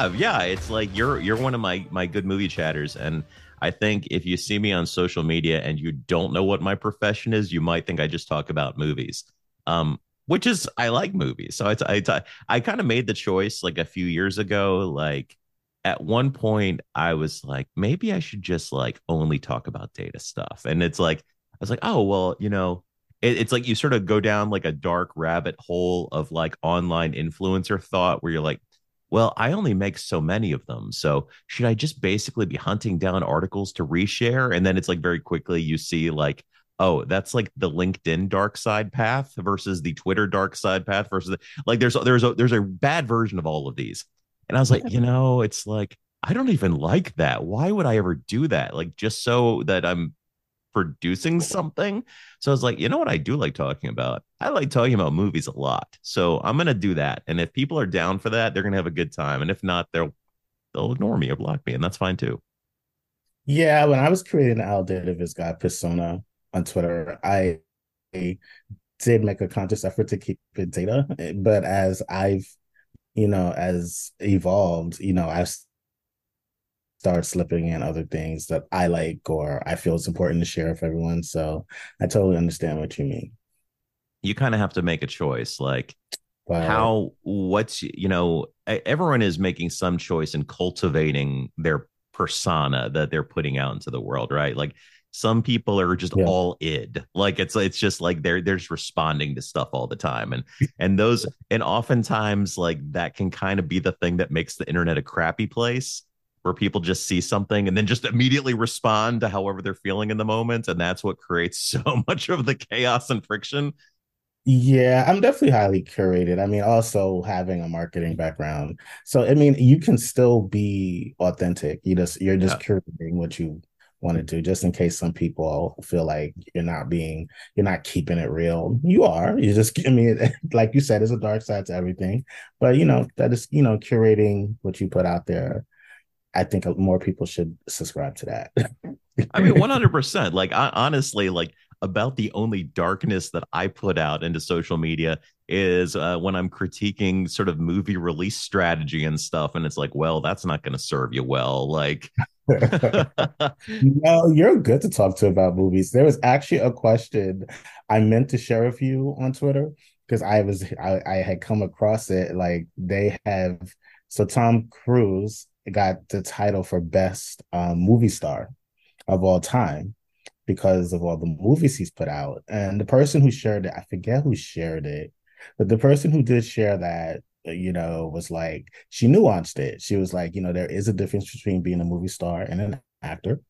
Have, yeah. It's like you're you're one of my my good movie chatters, and I think if you see me on social media and you don't know what my profession is, you might think I just talk about movies. Um, which is I like movies, so I I, I kind of made the choice like a few years ago. Like at one point, I was like, maybe I should just like only talk about data stuff, and it's like I was like, oh well, you know, it's like you sort of go down like a dark rabbit hole of like online influencer thought where you're like well, I only make so many of them. So should I just basically be hunting down articles to reshare? And then it's like very quickly you see like, oh, that's like the LinkedIn dark side path versus the Twitter dark side path versus the, like there's there's a there's a bad version of all of these. And I was like, you know, it's like I don't even like that. Why would I ever do that? Like just so that I'm producing something. So I was like, you know what I do like talking about? I like talking about movies a lot. So I'm gonna do that. And if people are down for that, they're gonna have a good time. And if not, they'll they'll ignore me or block me, and that's fine too. Yeah, when I was creating Al Davis guy persona on Twitter, I did make a conscious effort to keep it data. Eh, but as I've, you know, as evolved, you know, I've start slipping in other things that I like or I feel it's important to share with everyone. So I totally understand what you mean. You kind of have to make a choice. Like, how, what's, you know, everyone is making some choice in cultivating their persona that they're putting out into the world, right? Like, some people are just yeah. all id like it's it's just like they're they're just responding to stuff all the time and and those and oftentimes like that can kind of be the thing that makes the internet a crappy place where people just see something and then just immediately respond to however they're feeling in the moment and that's what creates so much of the chaos and friction. Yeah i'm definitely highly curated. I mean also having a marketing background. So i mean you can still be authentic. You just you're just yeah. curating what you want to do just in case some people feel like you're not being you're not keeping it real. You are. You just i mean like you said there's a dark side to everything. But you know that is you know curating what you put out there I think more people should subscribe to that. I mean, 100%. Like, I, honestly, like, about the only darkness that I put out into social media is uh, when I'm critiquing sort of movie release strategy and stuff. And it's like, well, that's not going to serve you well. Like, no, you're good to talk to about movies. There was actually a question I meant to share with you on Twitter because I was I, I had come across it. Like they have so Tom Cruise got the title for best um, movie star of all time because of all the movies he's put out. And the person who shared it, I forget who shared it, but the person who did share that, you know, was like, she nuanced it. She was like, you know, there is a difference between being a movie star and an actor,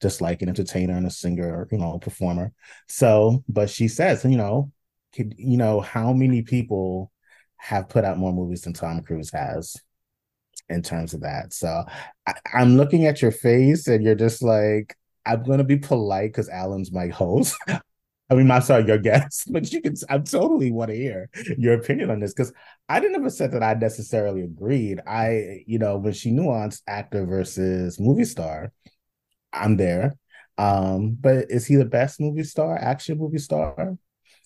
just like an entertainer and a singer, or you know, a performer. So, but she says, you know, you know, how many people have put out more movies than Tom Cruise has? In terms of that. So I, am looking at your face and you're just like, I'm gonna be polite because Allen's my host. I mean, I'm sorry, your guest, but you can. I totally want to hear your opinion on this because I didn't ever said that I necessarily agreed. I, you know, when she nuanced actor versus movie star, I'm there. Um, but is he the best movie star, action movie star?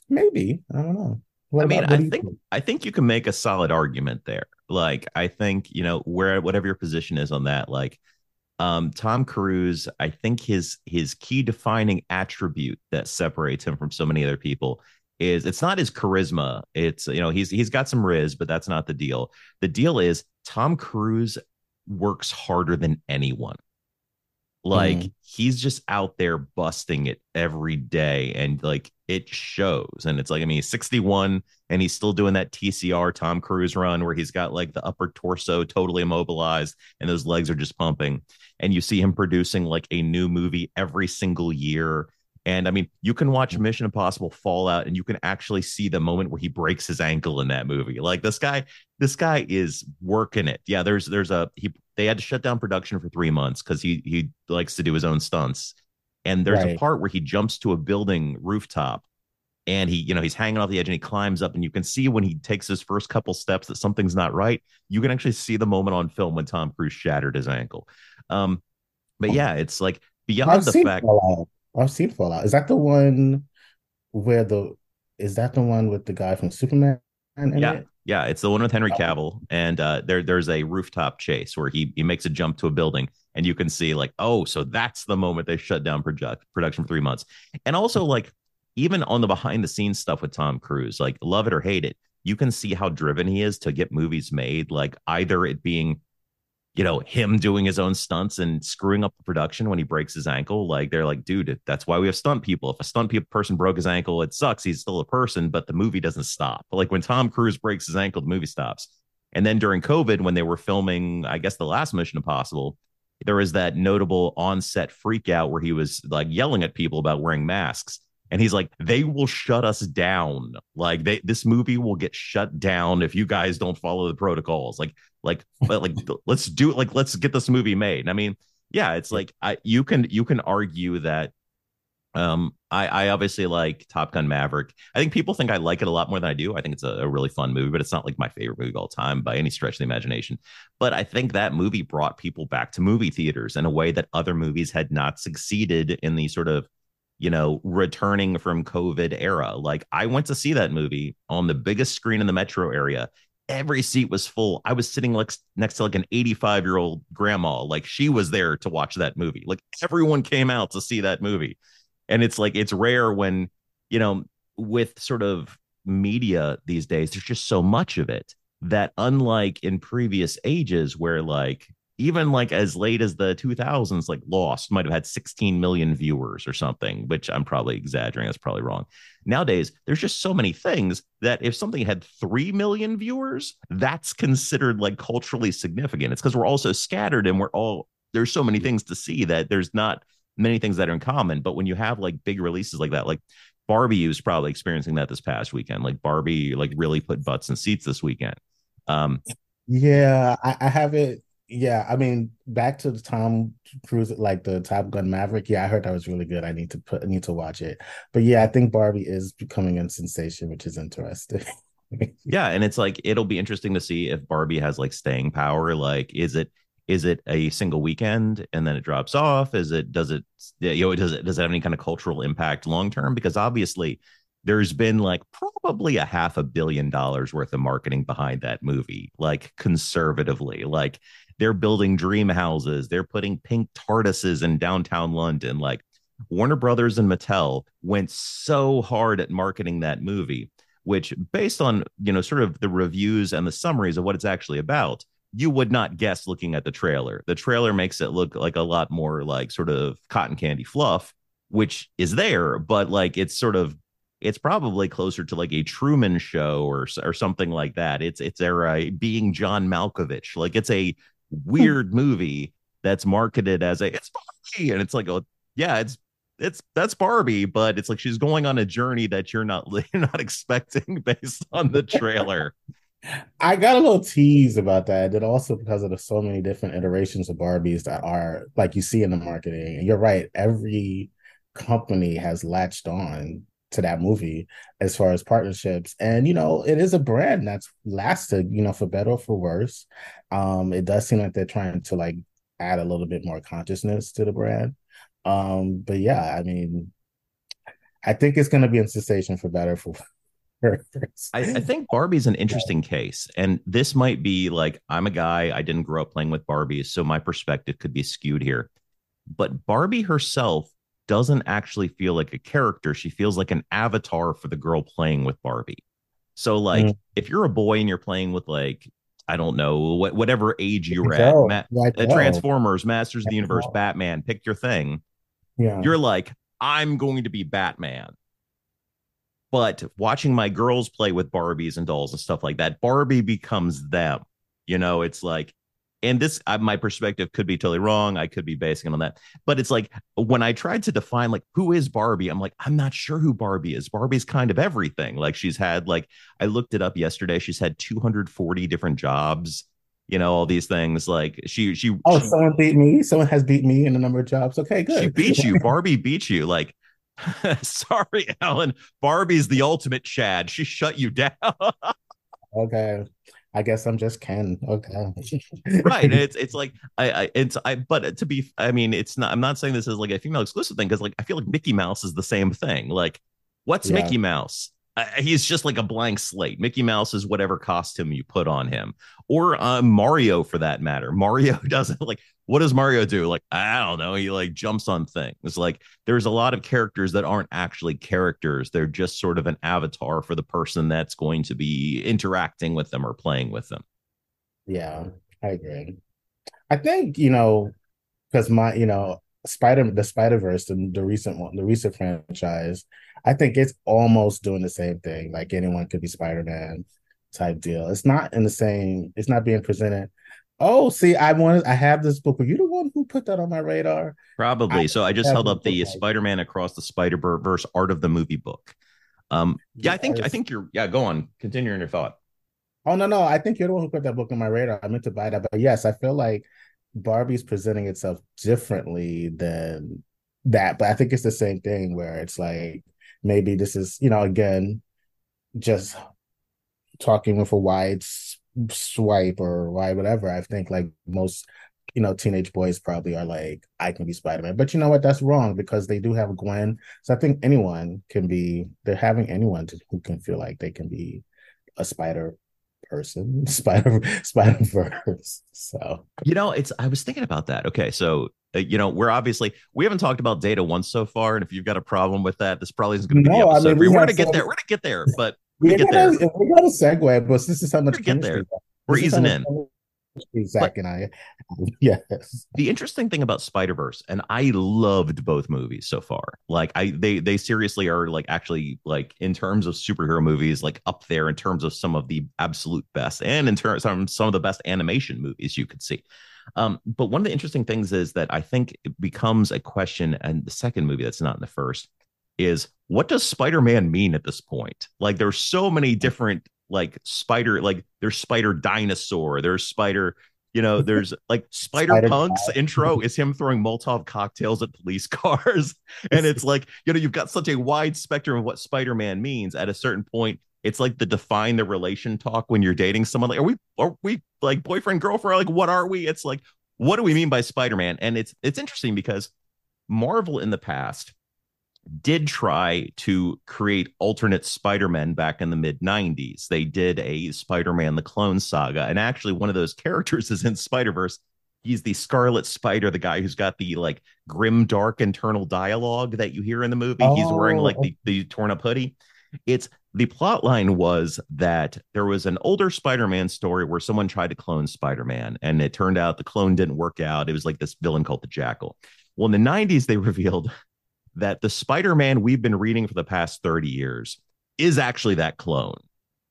Maybe I don't know. What I mean, I think, think I think you can make a solid argument there. Like, I think you know where whatever your position is on that, like um Tom Cruise, I think his his key defining attribute that separates him from so many other people is it's not his charisma. It's you know, he's he's got some riz, but that's not the deal. The deal is Tom Cruise works harder than anyone. Like mm. he's just out there busting it every day and like it shows. And it's like, I mean, he's 61 and he's still doing that TCR Tom Cruise run where he's got like the upper torso totally immobilized and those legs are just pumping. And you see him producing like a new movie every single year and I mean, you can watch Mission Impossible Fallout and you can actually see the moment where he breaks his ankle in that movie. Like this guy, this guy is working it. Yeah, there's there's a he they had to shut down production for 3 months cuz he he likes to do his own stunts. And there's right. a part where he jumps to a building rooftop and he you know he's hanging off the edge and he climbs up and you can see when he takes his first couple steps that something's not right you can actually see the moment on film when tom cruise shattered his ankle um but yeah it's like beyond I've the fact Fallout. I've seen Fallout. Is that the one where the is that the one with the guy from Superman? yeah, it? Yeah, it's the one with Henry Cavill, and uh, there there's a rooftop chase where he he makes a jump to a building, and you can see like, oh, so that's the moment they shut down project production for three months, and also like even on the behind the scenes stuff with Tom Cruise, like love it or hate it, you can see how driven he is to get movies made. Like either it being you know, him doing his own stunts and screwing up the production when he breaks his ankle. Like they're like, dude, that's why we have stunt people. If a stunt person broke his ankle, it sucks. He's still a person, but the movie doesn't stop. Like when Tom Cruise breaks his ankle, the movie stops. And then during COVID, when they were filming, I guess the last Mission Impossible, there was that notable on-set freak out where he was like yelling at people about wearing masks and he's like they will shut us down. Like they this movie will get shut down if you guys don't follow the protocols. Like like but like let's do it like let's get this movie made. And i mean yeah it's like i you can you can argue that um i i obviously like top gun maverick. I think people think i like it a lot more than i do. I think it's a, a really fun movie but it's not like my favorite movie of all time by any stretch of the imagination. But i think that movie brought people back to movie theaters in a way that other movies had not succeeded in the sort of you know, returning from COVID era. Like I went to see that movie on the biggest screen in the metro area. Every seat was full. I was sitting like next to like an 85 year old grandma. Like she was there to watch that movie. Like everyone came out to see that movie. And it's like, it's rare when, you know, with sort of media these days, there's just so much of it that unlike in previous ages where like even like as late as the 2000s like lost might have had 16 million viewers or something which i'm probably exaggerating that's probably wrong. Nowadays there's just so many things that if something had 3 million viewers that's considered like culturally significant. It's because we're all so scattered and we're all there's so many things to see that there's not many things that are in common. But when you have like big releases like that like barbie was probably experiencing that this past weekend. Like barbie like really put butts in seats this weekend. Um yeah i, I haven't yeah, I mean, back to the Tom Cruise, like the Top Gun Maverick. Yeah, I heard that was really good. I need to put, I need to watch it. But yeah, I think Barbie is becoming a sensation, which is interesting. yeah, and it's like it'll be interesting to see if Barbie has like staying power. Like, is it is it a single weekend and then it drops off? Is it does it you know does it does it have any kind of cultural impact long term? Because obviously there's been like probably a half a billion dollars worth of marketing behind that movie, like conservatively. Like they're building dream houses. They're putting pink TARDISes in downtown London. Like Warner Brothers and Mattel went so hard at marketing that movie, which based on, you know, sort of the reviews and the summaries of what it's actually about, you would not guess looking at the trailer. The trailer makes it look like a lot more like sort of cotton candy fluff, which is there, but like it's sort of it's probably closer to like a Truman Show or or something like that. It's it's a being John Malkovich, like it's a weird movie that's marketed as a it's Barbie, and it's like, oh yeah, it's it's that's Barbie, but it's like she's going on a journey that you're not you're not expecting based on the trailer. I got a little tease about that, and also because of the so many different iterations of Barbies that are like you see in the marketing. And you're right, every company has latched on to that movie as far as partnerships. And you know, it is a brand that's lasted, you know, for better or for worse. Um, it does seem like they're trying to like add a little bit more consciousness to the brand. Um, but yeah, I mean, I think it's gonna be in cessation for better for I, I, think Barbie's an interesting case. And this might be like, I'm a guy, I didn't grow up playing with Barbies, so my perspective could be skewed here. But Barbie herself doesn't actually feel like a character. She feels like an avatar for the girl playing with Barbie. So, like, mm. if you're a boy and you're playing with like, I don't know, what whatever age you're at, Ma- uh, Transformers, Masters of the Universe, Batman, pick your thing. Yeah, you're like, I'm going to be Batman. But watching my girls play with Barbies and dolls and stuff like that, Barbie becomes them. You know, it's like and this uh, my perspective could be totally wrong. I could be basing it on that. But it's like when i tried to define like who is barbie i'm like i'm not sure who barbie is. Barbie's kind of everything. Like she's had like i looked it up yesterday. She's had 240 different jobs you know all these things. Like she she oh she, someone beat me. Someone has beat me in a number of jobs. Okay good. she beat you. Barbie beat you. Like sorry Allen. Barbie's the ultimate chad she shut you down. Okay I guess I'm just Ken. Okay. right. It's it's like I, I it's I but to be I mean it's not I'm not saying this is like a female exclusive thing because like I feel like Mickey Mouse is the same thing. Like what's yeah. Mickey Mouse? He's just like a blank slate. Mickey Mouse is whatever costume you put on him, or uh, Mario for that matter. Mario doesn't like. What does Mario do? Like I don't know. He like jumps on things. Like there's a lot of characters that aren't actually characters. They're just sort of an avatar for the person that's going to be interacting with them or playing with them. Yeah, I agree. I think you know because my you know Spider the Spider Verse the, the recent one the recent franchise I think it's almost doing the same thing. Like anyone could be Spider Man type deal. It's not in the same. It's not being presented. Oh, see, I wanted. I have this book. Are you the one who put that on my radar? Probably. I so I just held up the Spider Man Across the Spider Verse Art of the Movie book. Um, yeah. I think I think you're. Yeah, go on. Continue in your thought. Oh no, no, I think you're the one who put that book on my radar. I meant to buy that, but yes, I feel like Barbie's presenting itself differently than that. But I think it's the same thing where it's like maybe this is you know again just talking with a wide swipe or why whatever. I think like most you know teenage boys probably are like i can be spider-man. But you know what? That's wrong because they do have gwen. So i think anyone can be they're having anyone to, who can feel like they can be a spider person spider spider verse so you know it's i was thinking about that okay so uh, you know, we're obviously we haven't talked about data once so far, and if you've got a problem with that, this probably isn't going to be no, the episode. I mean, we are going to get there. We're going to get there, but we, we get there. We got a segue, but this is how much get there. We're easing in. Zach and I, yes. The interesting thing about Spider Verse, and I loved both movies so far. Like I, they they seriously are like actually like in terms of superhero movies, like up there in terms of some of the absolute best, and in terms of some of the best animation movies you could see. Um, but one of the interesting things is that I think it becomes a question, and the second movie that's not in the first is what does Spider-Man mean at this point? Like there's so many different like spider, like there's spider dinosaur, there's spider, you know, there's like Spider, Spider Punk's intro is him throwing Molotov cocktails at police cars. and it's like, you know, you've got such a wide spectrum of what Spider-Man means. At a certain point, it's like the define the relation talk when you're dating someone. Like, are we are we like boyfriend girlfriend? Like, what are we? It's like, what do we mean by Spider-Man? And it's it's interesting because Marvel in the past did try to create alternate Spider-Man back in the mid 90s. They did a Spider-Man the Clone Saga, and actually one of those characters is in Spider-Verse. He's the Scarlet Spider, the guy who's got the like grim, dark internal dialogue that you hear in the movie. Oh. He's wearing like the, oh. the torn up hoodie. It's the plot line was that there was an older Spider-Man story where someone tried to clone Spider-Man and it turned out the clone didn't work out. It was like this villain called the Jackal. Well, in the 90s, they revealed that the Spider-Man we've been reading for the past 30 years is actually that clone.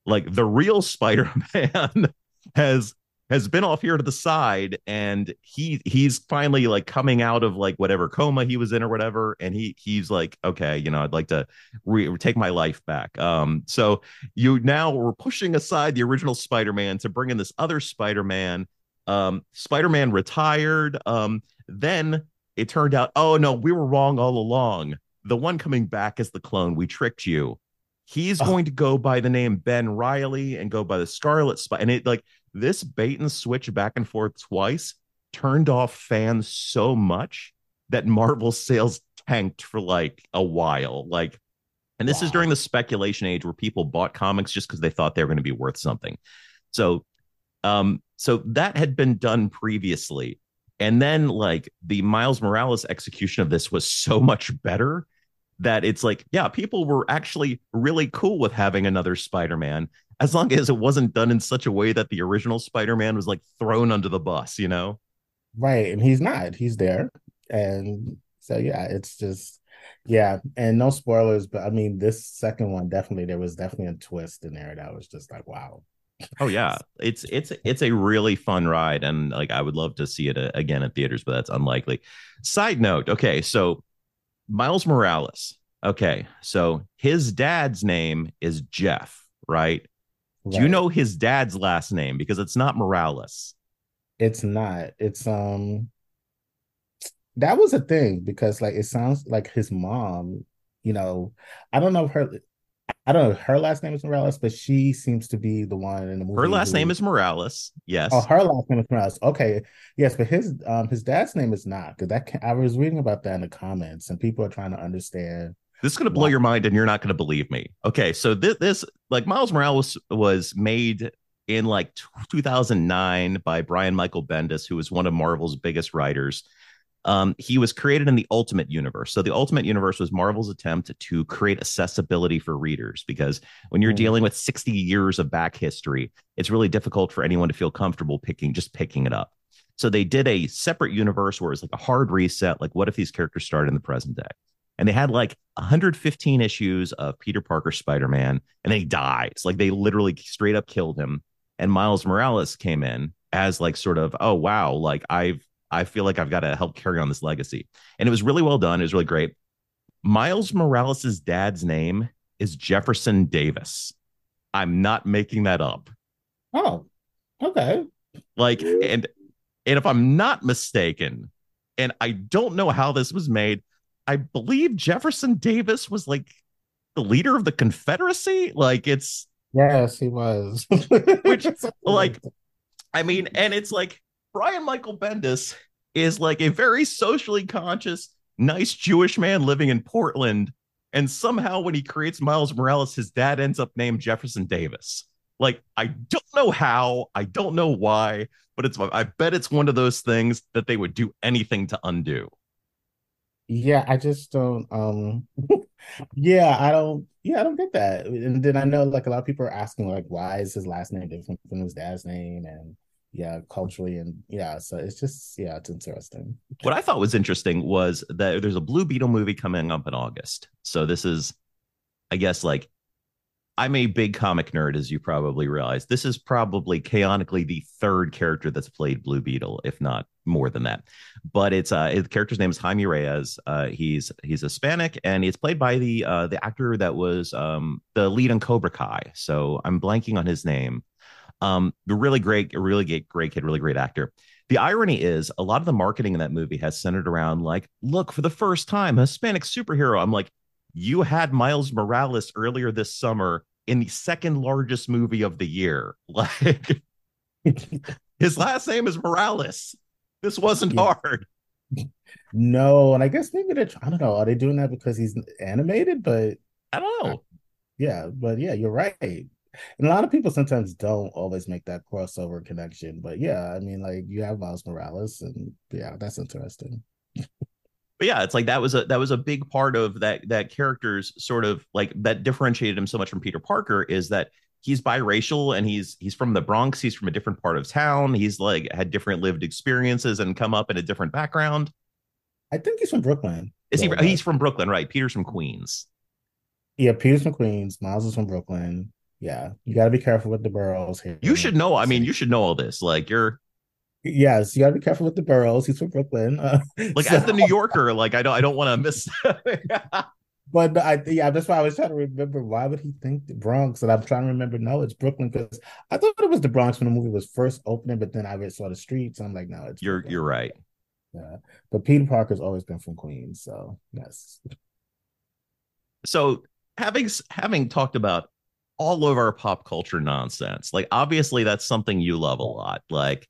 Like the real Spider-Man has has been off here to the side and he he's finally like coming out of like whatever coma he was in or whatever and he he's like okay you know i'd like to re- take my life back. Um so you now we're pushing aside the original spider-man to bring in this other spider-man. Um spider-man retired. Um then it turned out oh no we were wrong all along the one coming back is the clone we tricked you he's oh. going to go by the name Ben Reilly and go by the scarlet spot and it like this bait and switch back and forth twice turned off fans so much that Marvel sales tanked for like a while. Like, and this wow. is during the speculation age where people bought comics just because they thought they were going to be worth something. So, um, so that had been done previously. And then like the Miles Morales execution of this was so much better that it's like, yeah, people were actually really cool with having another Spider-Man as long as it wasn't done in such a way that the original Spider-Man was like thrown under the bus, you know? Right. And he's not. He's there. And so yeah, it's just yeah, and no spoilers, but I mean this second one definitely there was definitely a twist in there that was just like wow. Oh yeah, it's it's it's a really fun ride, and like I would love to see it uh, again at theaters, but that's unlikely. Side note, okay, so Miles Morales. Okay, so his dad's name is Jeff, right? Right. Do you know his dad's last name? Because it's not Morales. It's not. It's um that was a thing because like it sounds like his mom, you know, I don't know if her I don't know her last name is Morales, but she seems to be the one in the movie. Her last who, name is Morales. Yes. Oh, her last name is Morales. Okay. Yes, but his um his dad's name is not because that I was reading about that in the comments and people are trying to understand This is going to blow your mind, and you're not going to believe me. Okay, so this, this like Miles Morales was made in like 2009 by Brian Michael Bendis, who was one of Marvel's biggest writers. Um, he was created in the Ultimate Universe. So the Ultimate Universe was Marvel's attempt to create accessibility for readers because when you're mm. dealing with 60 years of back history, it's really difficult for anyone to feel comfortable picking just picking it up. So they did a separate universe where it's like a hard reset. Like, what if these characters started in the present day? And they had like 115 issues of Peter Parker Spider Man, and then he dies. Like they literally straight up killed him. And Miles Morales came in as like sort of, oh wow, like I've I feel like I've got to help carry on this legacy. And it was really well done. It was really great. Miles Morales' dad's name is Jefferson Davis. I'm not making that up. Oh, okay. Like, and and if I'm not mistaken, and I don't know how this was made, I believe Jefferson Davis was like the leader of the Confederacy. Like it's yes, he was. which like I mean, and it's like Brian Michael Bendis is like a very socially conscious, nice Jewish man living in Portland. And somehow when he creates Miles Morales, his dad ends up named Jefferson Davis. Like, I don't know how, I don't know why, but it's I bet it's one of those things that they would do anything to undo. Yeah, I just don't um yeah, I don't yeah, I don't get that. And then I know like a lot of people are asking like why is his last name different from his dad's name and yeah, culturally and yeah, so it's just yeah, it's interesting. What I thought was interesting was that there's a Blue Beetle movie coming up in August. So this is I guess like I'm a big comic nerd, as you probably realize. This is probably canonically the third character that's played Blue Beetle, if not more than that. But it's uh, the character's name is Jaime Reyes. Uh, he's he's Hispanic, and he's played by the uh, the actor that was um, the lead on Cobra Kai. So I'm blanking on his name. Um, really great, really great, great kid, really great actor. The irony is, a lot of the marketing in that movie has centered around like, look, for the first time, Hispanic superhero. I'm like, you had Miles Morales earlier this summer in the second largest movie of the year. Like his last name is Morales. This wasn't yeah. hard. No, and I guess maybe they're I don't know. Are they doing that because he's animated? But I don't know. Yeah, but yeah, you're right. And a lot of people sometimes don't always make that crossover connection. But yeah, I mean, like you have Miles Morales, and yeah, that's interesting but yeah, it's like that was a that was a big part of that that character's sort of like that differentiated him so much from Peter Parker is that he's biracial and he's he's from the Bronx. He's from a different part of town. He's like had different lived experiences and come up in a different background. I think he's from Brooklyn. Is he? He's from Brooklyn, right? Peter's from Queens. Yeah, Peter's from Queens. Miles is from Brooklyn. Yeah, you got to be careful with the boroughs here. You should know. I mean, you should know all this. Like you're Yes, you got to be careful with the boroughs. He's from Brooklyn. Uh, like so. as the New Yorker, like I don't, I don't want to miss. but I, yeah, that's why I was trying to remember. Why would he think the Bronx? And I'm trying to remember. No, it's Brooklyn because I thought it was the Bronx when the movie was first opening, but then I saw the streets. I'm like, no, it's you're Brooklyn. you're right. Yeah, but Peter Parker's always been from Queens, so yes. So having having talked about all of our pop culture nonsense, like obviously that's something you love a lot, like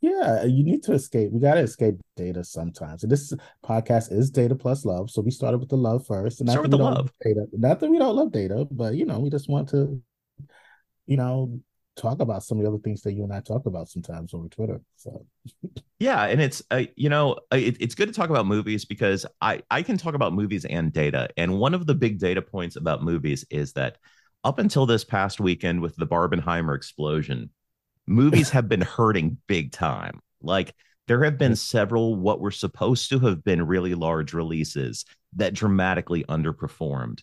yeah, you need to escape. We got to escape data sometimes. And this podcast is data plus love. So we started with the love first. And Start with the love. Data. Not that we don't love data, but you know, we just want to, you know, talk about some of the other things that you and I talk about sometimes over Twitter. So yeah, and it's uh, you know uh, it, it's good to talk about movies because I I can talk about movies and data. And one of the big data points about movies is that up until this past weekend with the Barbenheimer explosion, movies have been hurting big time. Like there have been several what were supposed to have been really large releases that dramatically underperformed.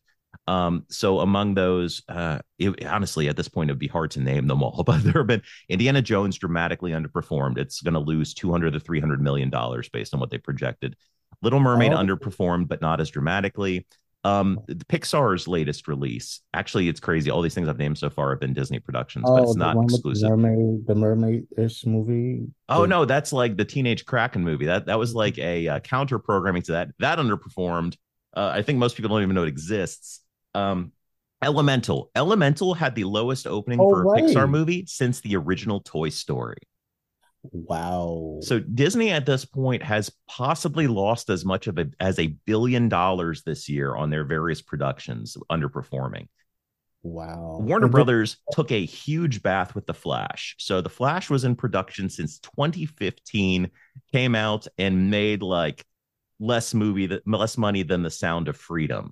Um, so among those, uh, it, honestly, at this point, it'd be hard to name them all, but there have been Indiana Jones dramatically underperformed. It's going to lose 200 to 300 million dollars based on what they projected. Little Mermaid oh. underperformed, but not as dramatically. Um, the Pixar's latest release. Actually, it's crazy. All these things I've named so far have been Disney productions, oh, but it's not exclusive. The mermaid, the mermaid-ish movie. Oh no, that's like the Teenage Kraken movie. That that was like a uh, counter programming to that. That underperformed. Uh, I think most people don't even know it exists. Um, Elemental. Elemental had the lowest opening oh, for a right. Pixar movie since the original Toy Story. Wow. So Disney at this point has possibly lost as much of it as a billion dollars this year on their various productions underperforming. Wow. Warner Brothers took a huge bath with The Flash. So The Flash was in production since 2015, came out and made like less movie that less money than The Sound of Freedom,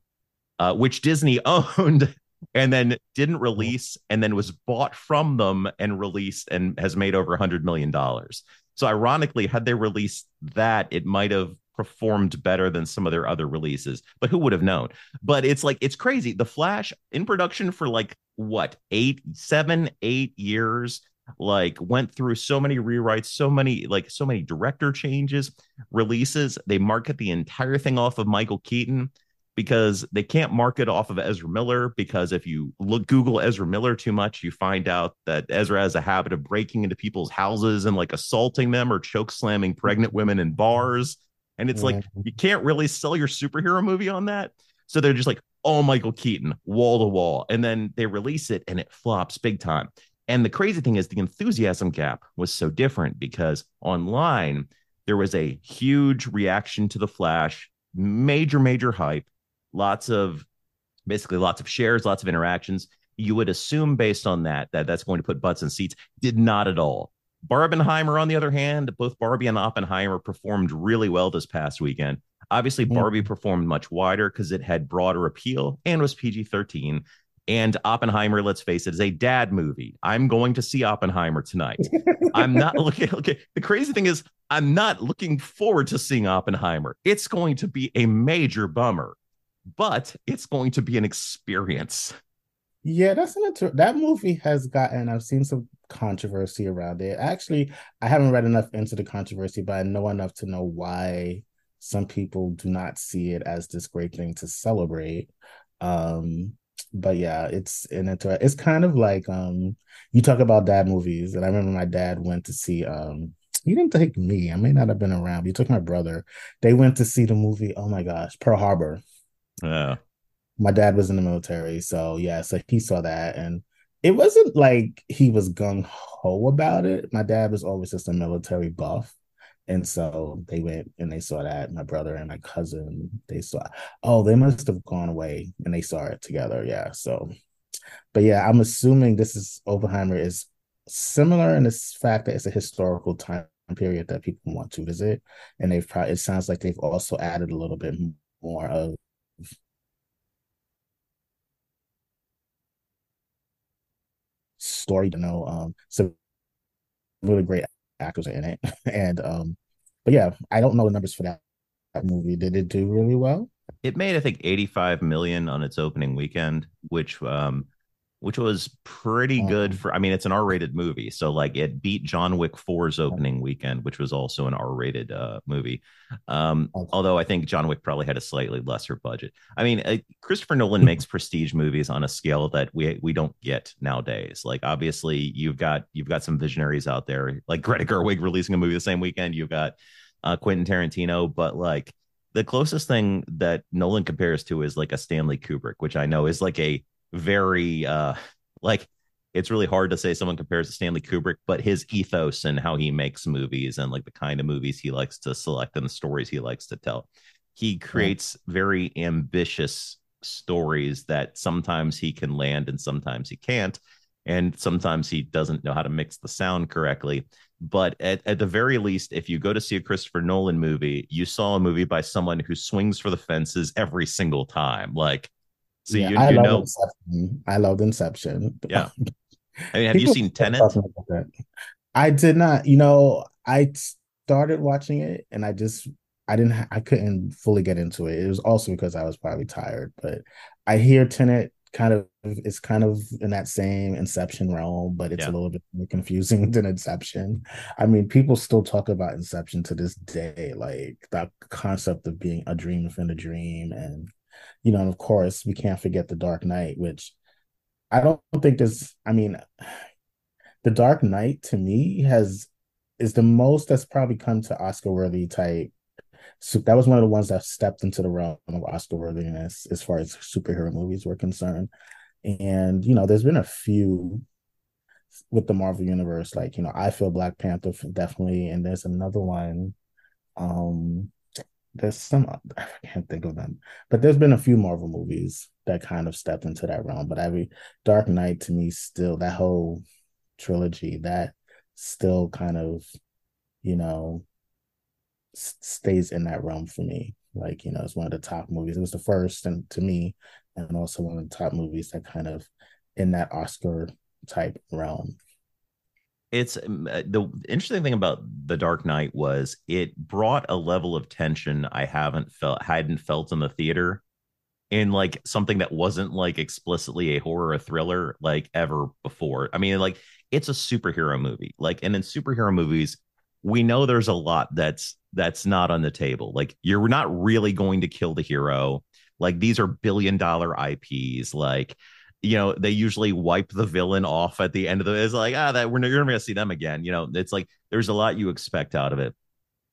uh, which Disney owned and then didn't mm-hmm. release and then was bought from them and released and has made over a hundred million dollars. So ironically, had they released that, it might have performed better than some of their other releases, but who would have known? But it's like it's crazy. The Flash in production for like what eight, seven, eight years, like went through so many rewrites, so many like so many director changes, releases. They market the entire thing off of Michael Keaton because they can't market off of Ezra Miller because if you look Google Ezra Miller too much, you find out that Ezra has a habit of breaking into people's houses and like assaulting them or choke slamming pregnant women in bars. And it's like mm-hmm. you can't really sell your superhero movie on that. So they're just like, oh, Michael Keaton, wall to wall. And then they release it and it flops big time. And the crazy thing is the enthusiasm gap was so different because online there was a huge reaction to the Flash, major, major hype lots of basically lots of shares, lots of interactions. You would assume based on that that that's going to put butts in seats. Did not at all. Barbenheimer, on the other hand, both Barbie and Oppenheimer performed really well this past weekend. Obviously, yeah. Barbie performed much wider because it had broader appeal and was PG 13. And Oppenheimer, let's face it, is a dad movie. I'm going to see Oppenheimer tonight. I'm not looking. Okay, the crazy thing is, I'm not looking forward to seeing Oppenheimer. It's going to be a major bummer but it's going to be an experience. Yeah, that's an inter- that movie has gotten. I've seen some controversy around it. Actually, I haven't read enough into the controversy, but I know enough to know why some people do not see it as this great thing to celebrate. Um, but yeah, it's an inter- It's kind of like um, you talk about dad movies, and I remember my dad went to see um, he didn't take me. I may not have been around. But he took my brother. They went to see the movie. Oh my gosh, Pearl Harbor. Yeah. My dad was in the military, so yeah, so he saw that and it wasn't like he was gung ho about it. My dad was always just a military buff. And so they went and they saw that. My brother and my cousin, they saw, oh, they must have gone away and they saw it together. Yeah. So, but yeah, I'm assuming this is Oppenheimer is similar in the fact that it's a historical time period that people want to visit. And they've probably, it sounds like they've also added a little bit more of story to know. Um, some really great actors in it, and um, but yeah, I don't know the numbers for that, that movie. Did it do really well? It made I think 85 million on its opening weekend, which um which was pretty good for I mean it's an R-rated movie so like it beat John Wick 4's opening weekend which was also an R-rated uh, movie. Um, although I think John Wick probably had a slightly lesser budget. I mean uh, Christopher Nolan makes prestige movies on a scale that we we don't get nowadays. Like obviously you've got you've got some visionaries out there like Greta Gerwig releasing a movie the same weekend. You've got uh, Quentin Tarantino but like the closest thing that Nolan compares to is like a Stanley Kubrick which I know is like a very uh like it's really hard to say someone compares to Stanley Kubrick, but his ethos and how he makes movies and like the kind of movies he likes to select and the stories he likes to tell. He creates very ambitious stories that sometimes he can land and sometimes he can't. And sometimes he doesn't know how to mix the sound correctly. But at, at the very least, if you go to see a Christopher Nolan movie, you saw a movie by someone who swings for the fences every single time. Like so yeah, you, I you know, Inception. I loved Inception. Yeah. I mean, have you seen Tenet? I did not. You know, I started watching it and I just I didn't I couldn't fully get into it. It was also because I was probably tired, but I hear Tenet kind of it's kind of in that same Inception realm, but it's yeah. a little bit more confusing than Inception. I mean, people still talk about Inception to this day, like that concept of being a dream within a dream and you know, and of course, we can't forget the Dark Knight, which I don't think there's. I mean, the Dark Knight to me has is the most that's probably come to Oscar worthy type. So that was one of the ones that stepped into the realm of Oscar worthiness as far as superhero movies were concerned. And you know, there's been a few with the Marvel universe. Like, you know, I feel Black Panther definitely, and there's another one. Um, there's some I can't think of them, but there's been a few Marvel movies that kind of stepped into that realm. But every Dark Knight to me still that whole trilogy that still kind of, you know, s- stays in that realm for me. Like, you know, it's one of the top movies. It was the first and to me, and also one of the top movies that kind of in that Oscar type realm. It's um, uh, the interesting thing about The Dark Knight was it brought a level of tension I haven't felt hadn't felt in the theater in like something that wasn't like explicitly a horror or thriller like ever before. I mean, like it's a superhero movie. Like, and in superhero movies, we know there's a lot that's that's not on the table. Like, you're not really going to kill the hero. Like, these are billion dollar IPs. Like, you know, they usually wipe the villain off at the end of the. It's like ah, that we're never to see them again. You know, it's like there's a lot you expect out of it,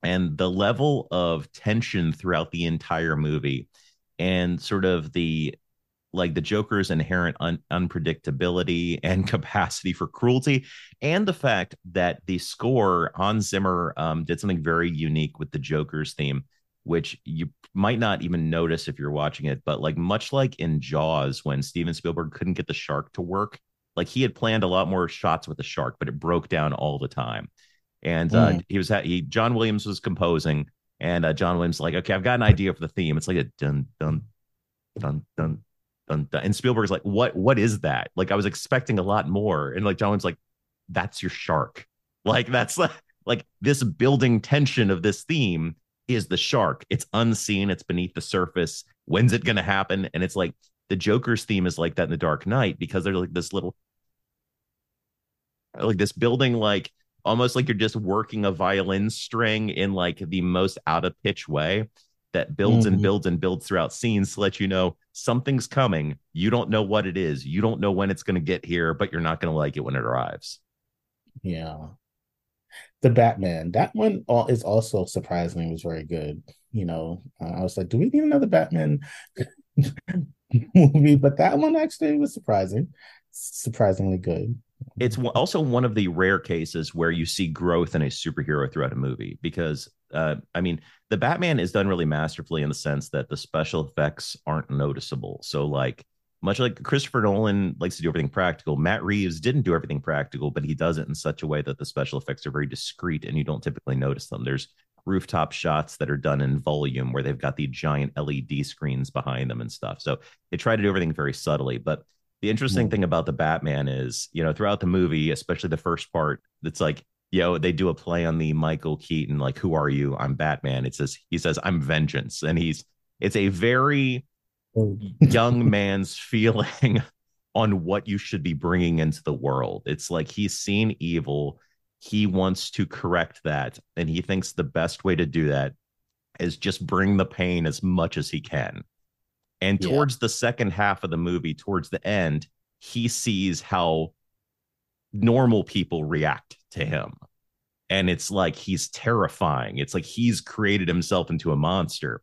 and the level of tension throughout the entire movie, and sort of the like the Joker's inherent un- unpredictability and capacity for cruelty, and the fact that the score Hans Zimmer um, did something very unique with the Joker's theme, which you might not even notice if you're watching it, but like much like in Jaws, when Steven Spielberg couldn't get the shark to work, like he had planned a lot more shots with the shark, but it broke down all the time. And uh, mm. he was he John Williams was composing, and uh, John Williams like, okay, I've got an idea for the theme. It's like a dun dun dun dun dun, dun. and Spielberg's like, what what is that? Like I was expecting a lot more, and like John Williams like, that's your shark. Like that's like like this building tension of this theme is the shark. It's unseen, it's beneath the surface. When's it going to happen? And it's like the Joker's theme is like that in the Dark Knight because there's like this little, like this building, like almost like you're just working a violin string in like the most out of pitch way that builds mm-hmm. and builds and builds throughout scenes to let you know something's coming. You don't know what it is. You don't know when it's going to get here, but you're not going to like it when it arrives. Yeah the Batman. That one is also surprisingly was very good. You know, uh, I was like, do we need another Batman movie? But that one actually was surprising, surprisingly good. It's also one of the rare cases where you see growth in a superhero throughout a movie because, uh, I mean, the Batman is done really masterfully in the sense that the special effects aren't noticeable. So, like, much like Christopher Nolan likes to do everything practical, Matt Reeves didn't do everything practical, but he does it in such a way that the special effects are very discreet and you don't typically notice them. There's rooftop shots that are done in volume where they've got the giant LED screens behind them and stuff. So they try to do everything very subtly. But the interesting mm. thing about the Batman is, you know, throughout the movie, especially the first part, it's like, you know, they do a play on the Michael Keaton, like, who are you? I'm Batman. It says, he says, I'm vengeance. And he's, it's a very young man's feeling on what you should be bringing into the world. It's like he's seen evil. He wants to correct that. And he thinks the best way to do that is just bring the pain as much as he can. And towards the second half of the movie, towards the end, he sees how normal people react to him. And it's like he's terrifying. It's like he's created himself into a monster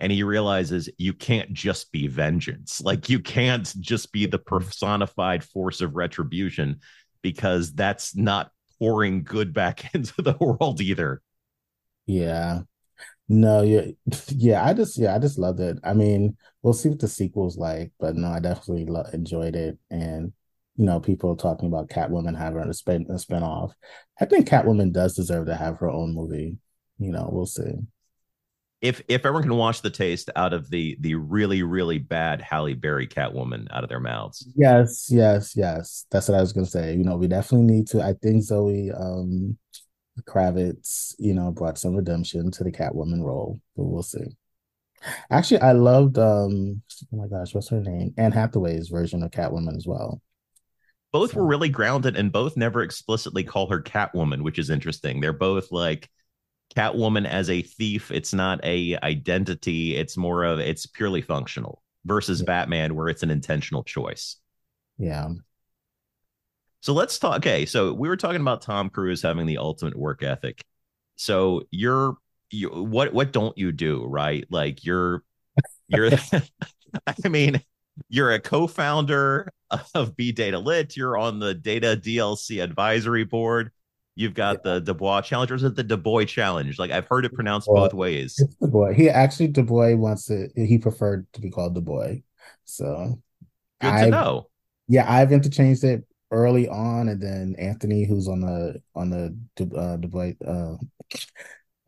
and he realizes you can't just be vengeance. Like you can't just be the mm-hmm. personified force of retribution because that's not pouring good back into the world either. Yeah. No yeah yeah i just yeah i just loved it. I mean we'll see what the sequel's like but no i definitely lo- enjoyed it. And you know people talking about catwoman having a spin a spin-off. I think catwoman does deserve to have her own movie. You know we'll see if if everyone can wash the taste out of the the really really bad Halle Berry Catwoman out of their mouths. Yes, yes, yes. That's what I was gonna say. You know, we definitely need to. I think Zoe um Kravitz, you know, brought some redemption to the Catwoman role, but we'll see. Actually, I loved um oh my gosh, what's her name? Anne Hathaway's version of Catwoman as well. Both so. were really grounded and both never explicitly call her Catwoman, which is interesting. They're both like Catwoman as a thief, it's not a identity. It's more of it's purely functional versus yeah. Batman, where it's an intentional choice. Yeah. So let's talk. Okay, so we were talking about Tom Cruise having the ultimate work ethic. So you're you what what don't you do right? Like you're you're. I mean, you're a co-founder of Be Data Lit. You're on the Data DLC advisory board. You've got yeah. the Dubois Challenge, or is it the Dubois Challenge? Like I've heard it pronounced well, both ways. It's Dubois. He actually Dubois wants it. He preferred to be called Dubois. So good I've, to know. Yeah, I've interchanged it early on, and then Anthony, who's on the on the uh, Dubois uh,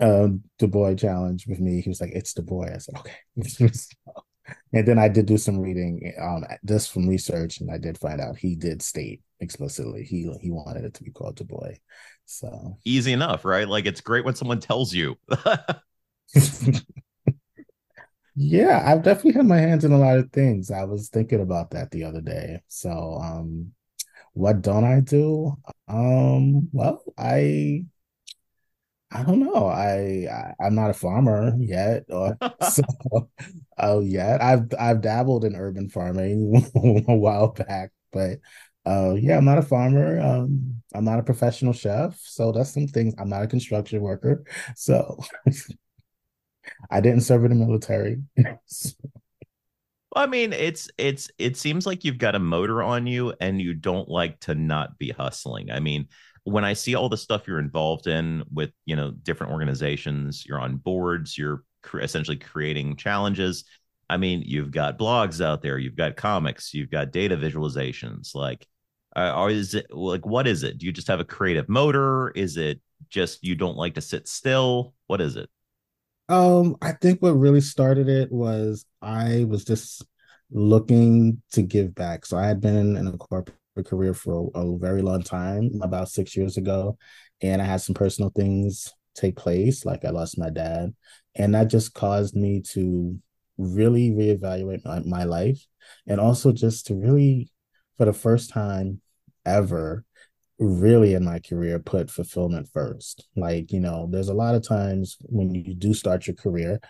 uh, Dubois challenge with me, he was like, "It's Dubois." I said, "Okay." and then I did do some reading, um, just from research, and I did find out he did state explicitly he he wanted it to be called Dubois. So easy enough, right? Like it's great when someone tells you. yeah, I've definitely had my hands in a lot of things. I was thinking about that the other day. So um what don't I do? Um, well, I I don't know. I, I am not a farmer yet, or so oh yet. I've I've dabbled in urban farming a while back, but uh yeah, I'm not a farmer. Um, I'm not a professional chef, so that's some things. I'm not a construction worker, so I didn't serve in the military. Well, I mean, it's it's it seems like you've got a motor on you and you don't like to not be hustling. I mean, when I see all the stuff you're involved in with, you know, different organizations, you're on boards, you're cr- essentially creating challenges. I mean, you've got blogs out there, you've got comics, you've got data visualizations. Like, uh, or is it like what is it? Do you just have a creative motor? Is it just you don't like to sit still? What is it? Um, I think what really started it was I was just looking to give back. So I had been in a corporate career for a, a, very long time, about six years ago, and I had some personal things take place, like I lost my dad, and that just caused me to really reevaluate my, my life, and also just to really, for the first time ever, really in my career put fulfillment first. Like, you know, there's a lot of times when you do start your career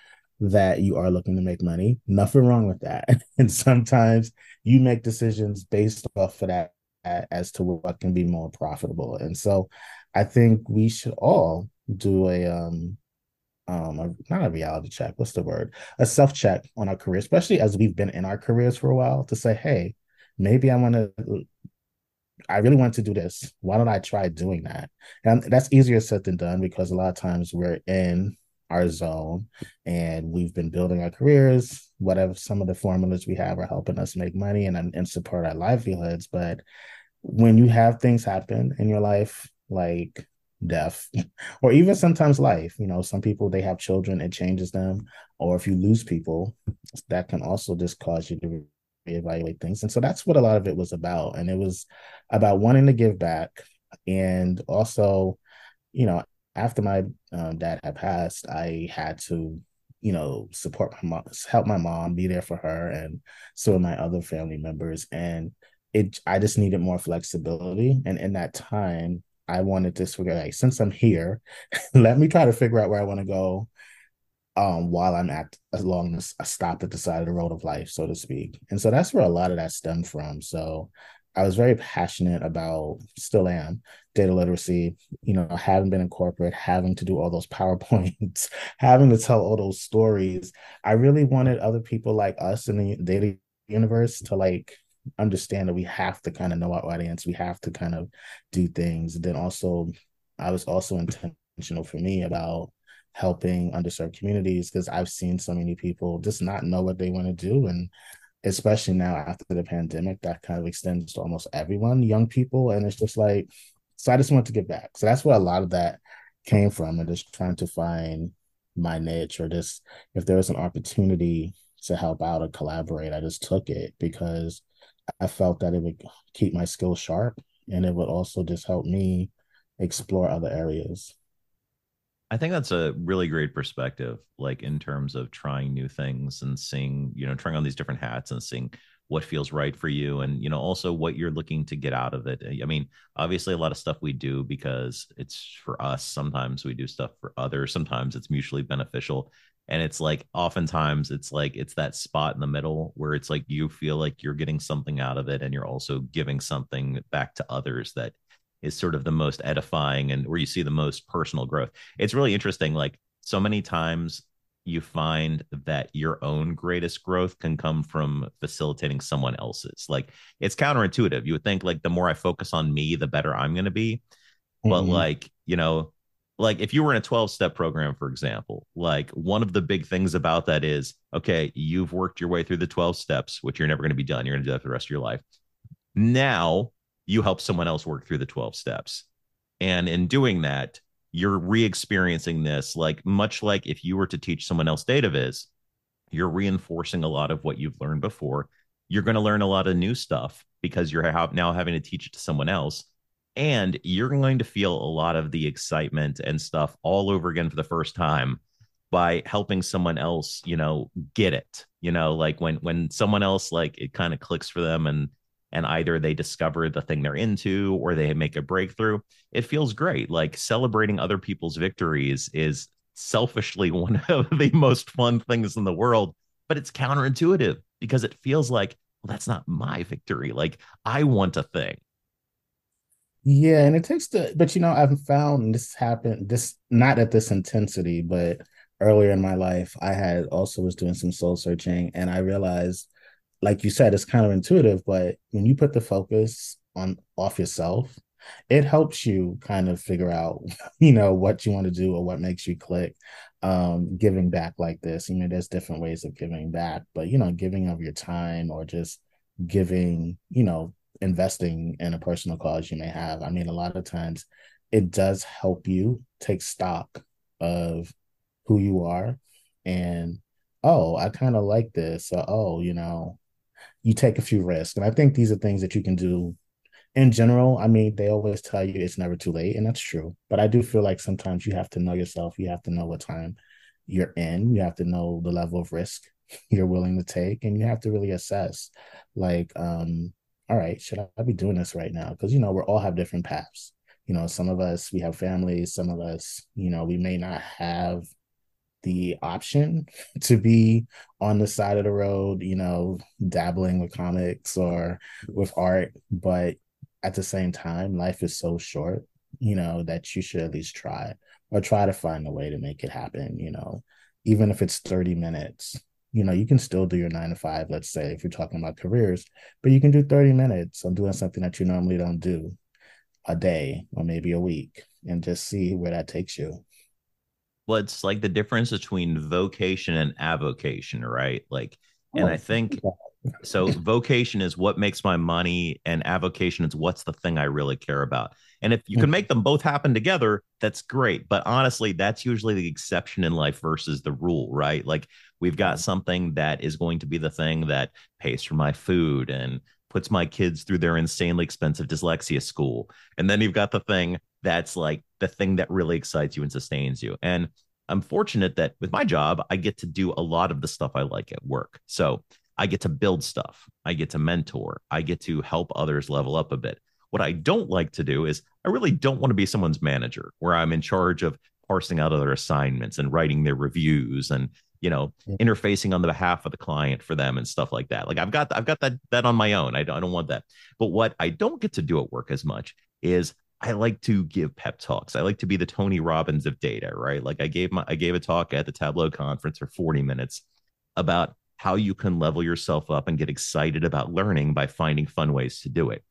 that you are looking to make money. Nothing wrong with that. and sometimes you make decisions based off of that as to what can be more profitable. And so I think we should all do a um um a, not a reality check, what's the word? A self-check on our career, especially as we've been in our careers for a while to say, hey, maybe I want to I really want to do this. Why don't I try doing that? And that's easier said than done because a lot of times we're in our zone and we've been building our careers. Whatever some of the formulas we have are helping us make money and, and support our livelihoods. But when you have things happen in your life, like death, or even sometimes life, you know, some people they have children, it changes them. Or if you lose people, that can also just cause you to reevaluate things. And so that's what a lot of it was about. And it was about wanting to give back and also, you know, after my um, dad had passed, I had to, you know, support my mom, help my mom, be there for her, and some of my other family members. And it, I just needed more flexibility. And in that time, I wanted to figure, like, since I'm here, let me try to figure out where I want to go um, while I'm at along this, a stop at the side of the road of life, so to speak. And so that's where a lot of that stemmed from. So I was very passionate about, still am, data literacy, you know, having been in corporate, having to do all those PowerPoints, having to tell all those stories. I really wanted other people like us in the data universe to like understand that we have to kind of know our audience, we have to kind of do things. And then also, I was also intentional for me about helping underserved communities because I've seen so many people just not know what they want to do. And especially now after the pandemic, that kind of extends to almost everyone, young people. And it's just like, so I just want to get back. So that's where a lot of that came from and just trying to find my niche or just if there was an opportunity to help out or collaborate, I just took it because I felt that it would keep my skills sharp and it would also just help me explore other areas. I think that's a really great perspective, like in terms of trying new things and seeing, you know, trying on these different hats and seeing what feels right for you and, you know, also what you're looking to get out of it. I mean, obviously, a lot of stuff we do because it's for us. Sometimes we do stuff for others, sometimes it's mutually beneficial. And it's like oftentimes it's like it's that spot in the middle where it's like you feel like you're getting something out of it and you're also giving something back to others that is sort of the most edifying and where you see the most personal growth. It's really interesting. Like so many times you find that your own greatest growth can come from facilitating someone else's. Like it's counterintuitive. You would think like the more I focus on me, the better I'm going to be. Mm-hmm. But like, you know, like if you were in a 12 step program, for example, like one of the big things about that is okay, you've worked your way through the 12 steps, which you're never going to be done. You're going to do that for the rest of your life. Now you help someone else work through the 12 steps. And in doing that, you're re-experiencing this like much like if you were to teach someone else data viz you're reinforcing a lot of what you've learned before you're going to learn a lot of new stuff because you're now having to teach it to someone else and you're going to feel a lot of the excitement and stuff all over again for the first time by helping someone else you know get it you know like when when someone else like it kind of clicks for them and and either they discover the thing they're into or they make a breakthrough it feels great. Like celebrating other people's victories is selfishly one of the most fun things in the world but it's counterintuitive because it feels like well that's not my victory. Like i want a thing. Yeah and it takes the but you know i've found this happened this not at this intensity but earlier in my life i had also was doing some soul searching and i realized like you said, it's counterintuitive, but when you put the focus on off yourself, it helps you kind of figure out, you know, what you want to do or what makes you click. Um, giving back like this. I mean, there's different ways of giving back, but you know, giving of your time or just giving, you know, investing in a personal cause you may have. I mean, a lot of times it does help you take stock of who you are and oh, I kind of like this. So, oh, you know, you take a few risks. And I think these are things that you can do in general. I mean, they always tell you it's never too late, and that's true. But I do feel like sometimes you have to know yourself. You have to know what time you're in. You have to know the level of risk you're willing to take, and you have to really assess, like, um, all right, should I be doing this right now? Because you know, we all have different paths. You know, some of us we have families. Some of us, you know, we may not have the option to be on the side of the road, you know, dabbling with comics or with art. But at the same time, life is so short, you know, that you should at least try or try to find a way to make it happen, you know, even if it's 30 minutes. You know, you can still do your nine to five, let's say, if you're talking about careers, but you can do 30 minutes of doing something that you normally don't do a day or maybe a week and just see where that takes you well, it's like the difference between vocation and avocation, right? Like, and oh, I think so. vocation is what makes my money, and avocation is what's the thing I really care about. And if you can mm-hmm. make them both happen together, that's great. But honestly, that's usually the exception in life versus the rule, right? Like, we've got something that is going to be the thing that pays for my food and puts my kids through their insanely expensive dyslexia school. And then you've got the thing that's like the thing that really excites you and sustains you. And I'm fortunate that with my job, I get to do a lot of the stuff I like at work. So I get to build stuff, I get to mentor, I get to help others level up a bit. What I don't like to do is I really don't want to be someone's manager where I'm in charge of parsing out other assignments and writing their reviews and you know interfacing on the behalf of the client for them and stuff like that like i've got i've got that that on my own I don't, I don't want that but what i don't get to do at work as much is I like to give pep talks. I like to be the Tony Robbins of data, right? Like I gave my I gave a talk at the Tableau conference for 40 minutes about how you can level yourself up and get excited about learning by finding fun ways to do it.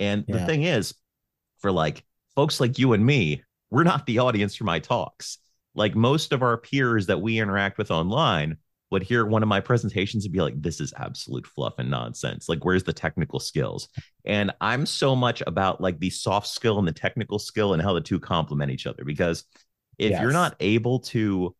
And yeah. the thing is, for like folks like you and me, we're not the audience for my talks. Like most of our peers that we interact with online would hear one of my presentations and be like, this is absolute fluff and nonsense. Like, where's the technical skills? And I'm so much about like the soft skill and the technical skill and how the two complement each other. Because if yes. you're not able to,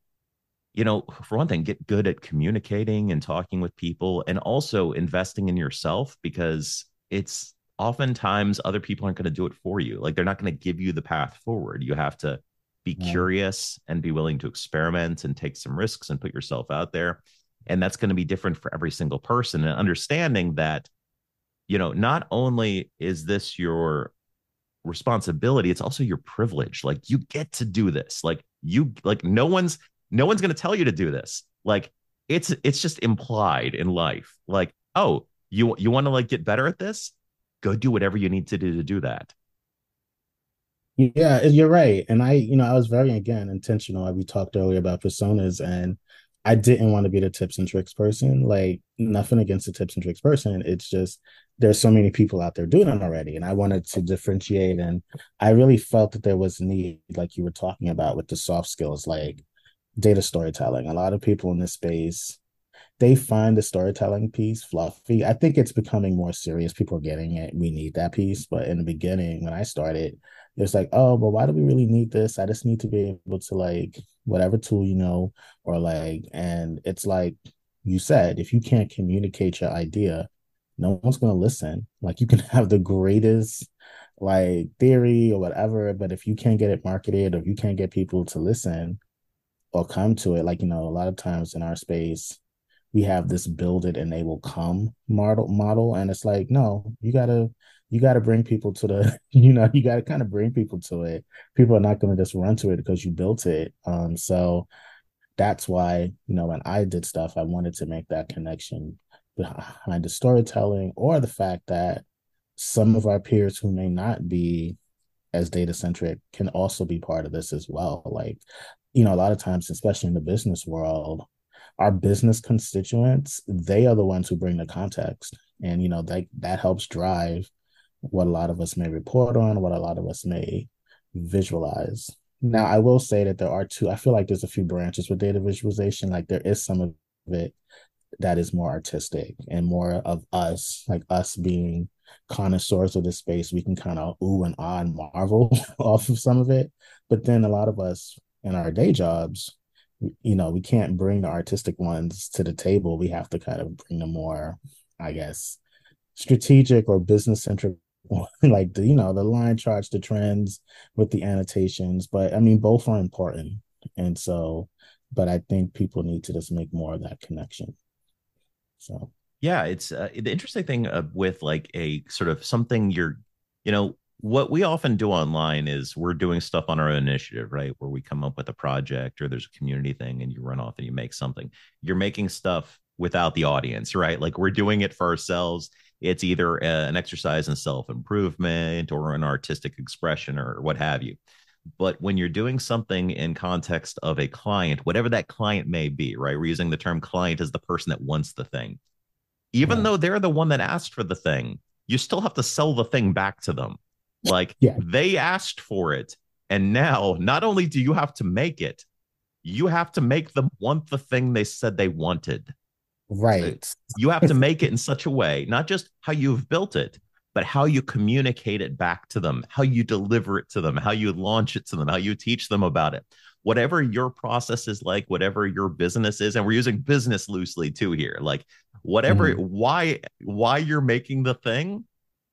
you know, for one thing, get good at communicating and talking with people and also investing in yourself because it's oftentimes other people aren't going to do it for you. Like, they're not going to give you the path forward. You have to be yeah. curious and be willing to experiment and take some risks and put yourself out there. And that's going to be different for every single person. And understanding that you know not only is this your responsibility it's also your privilege. Like you get to do this. Like you like no one's no one's going to tell you to do this. Like it's it's just implied in life. Like oh you you want to like get better at this? Go do whatever you need to do to do that yeah, you're right. And I, you know, I was very again intentional. We talked earlier about personas, and I didn't want to be the tips and tricks person. Like nothing against the tips and tricks person. It's just there's so many people out there doing it already. And I wanted to differentiate. And I really felt that there was need, like you were talking about with the soft skills, like data storytelling. A lot of people in this space, they find the storytelling piece fluffy. I think it's becoming more serious. People are getting it. We need that piece. But in the beginning, when I started, it's like, oh, but why do we really need this? I just need to be able to like whatever tool you know, or like, and it's like you said, if you can't communicate your idea, no one's gonna listen. Like you can have the greatest like theory or whatever, but if you can't get it marketed or you can't get people to listen or come to it, like you know, a lot of times in our space, we have this build it and they will come model model, and it's like, no, you gotta you got to bring people to the you know you got to kind of bring people to it. People are not going to just run to it because you built it. Um so that's why you know when i did stuff i wanted to make that connection behind the storytelling or the fact that some of our peers who may not be as data centric can also be part of this as well. Like you know a lot of times especially in the business world our business constituents they are the ones who bring the context. And you know that that helps drive what a lot of us may report on, what a lot of us may visualize. Now, I will say that there are two, I feel like there's a few branches with data visualization. Like there is some of it that is more artistic and more of us, like us being connoisseurs of the space. We can kind of ooh and ah and marvel off of some of it. But then a lot of us in our day jobs, you know, we can't bring the artistic ones to the table. We have to kind of bring the more, I guess, strategic or business centric like the you know the line charts the trends with the annotations but i mean both are important. And so but i think people need to just make more of that connection. So. Yeah it's uh, the interesting thing uh, with like a sort of something you're you know what we often do online is we're doing stuff on our own initiative right? Where we come up with a project or there's a community thing and you run off and you make something. You're making stuff without the audience right? Like we're doing it for ourselves it's either uh, an exercise in self improvement or an artistic expression or what have you. But when you're doing something in context of a client, whatever that client may be, right? We're using the term client as the person that wants the thing. Even yeah. though they're the one that asked for the thing, you still have to sell the thing back to them. Like yeah. they asked for it. And now not only do you have to make it, you have to make them want the thing they said they wanted. Right. you have to make it in such a way, not just how you've built it, but how you communicate it back to them, how you deliver it to them, how you launch it to them, how you teach them about it. Whatever your process is like, whatever your business is, and we're using business loosely too here. Like whatever mm-hmm. why why you're making the thing,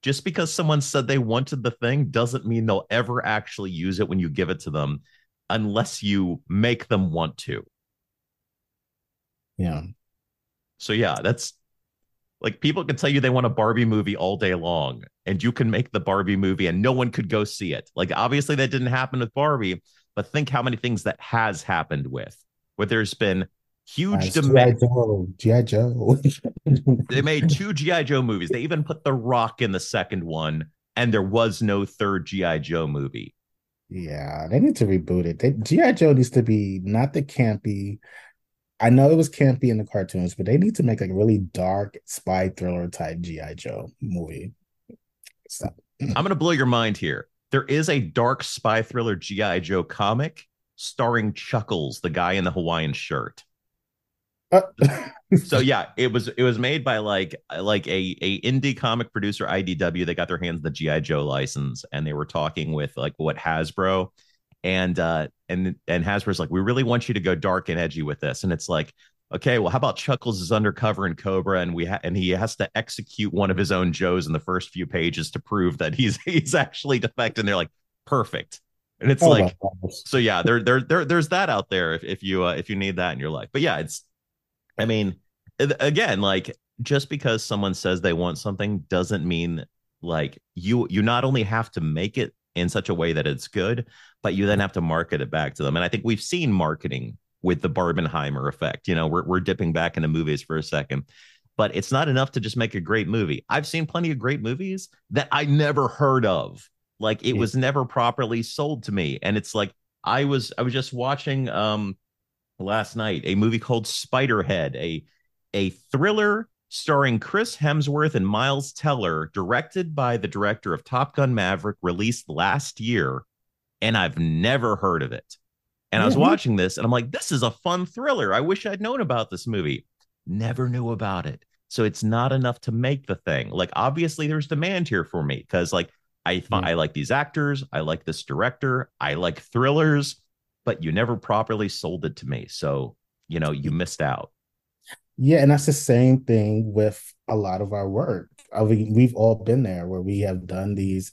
just because someone said they wanted the thing doesn't mean they'll ever actually use it when you give it to them unless you make them want to. Yeah. So yeah, that's like people can tell you they want a Barbie movie all day long, and you can make the Barbie movie, and no one could go see it. Like obviously that didn't happen with Barbie, but think how many things that has happened with, where there's been huge demand. GI Joe. they made two GI Joe movies. They even put The Rock in the second one, and there was no third GI Joe movie. Yeah, they need to reboot it. GI Joe needs to be not the campy I know it was campy in the cartoons, but they need to make like a really dark spy thriller type GI Joe movie. So. I'm gonna blow your mind here. There is a dark spy thriller GI Joe comic starring Chuckles, the guy in the Hawaiian shirt. Uh. so yeah, it was it was made by like like a a indie comic producer IDW. They got their hands the GI Joe license, and they were talking with like what Hasbro and uh and and Hasbro's like, we really want you to go dark and edgy with this, and it's like, okay, well, how about Chuckles is undercover in Cobra, and we ha- and he has to execute one of his own Joes in the first few pages to prove that he's he's actually defect, and they're like, perfect. And it's oh like, so yeah, there, there, there, there's that out there if, if you, uh, if you need that in your life. But yeah, it's, I mean, again, like just because someone says they want something doesn't mean like you, you not only have to make it in such a way that it's good, but you then have to market it back to them. And I think we've seen marketing with the Barbenheimer effect. You know, we're we're dipping back into movies for a second, but it's not enough to just make a great movie. I've seen plenty of great movies that I never heard of. Like it was never properly sold to me. And it's like I was I was just watching um last night a movie called Spiderhead, a a thriller starring Chris Hemsworth and Miles Teller, directed by the director of Top Gun Maverick, released last year, and I've never heard of it. And mm-hmm. I was watching this and I'm like, this is a fun thriller. I wish I'd known about this movie. Never knew about it. So it's not enough to make the thing. Like, obviously, there's demand here for me because, like, I mm-hmm. I like these actors, I like this director, I like thrillers, but you never properly sold it to me. So, you know, you missed out. Yeah, and that's the same thing with a lot of our work. I mean, we've all been there where we have done these.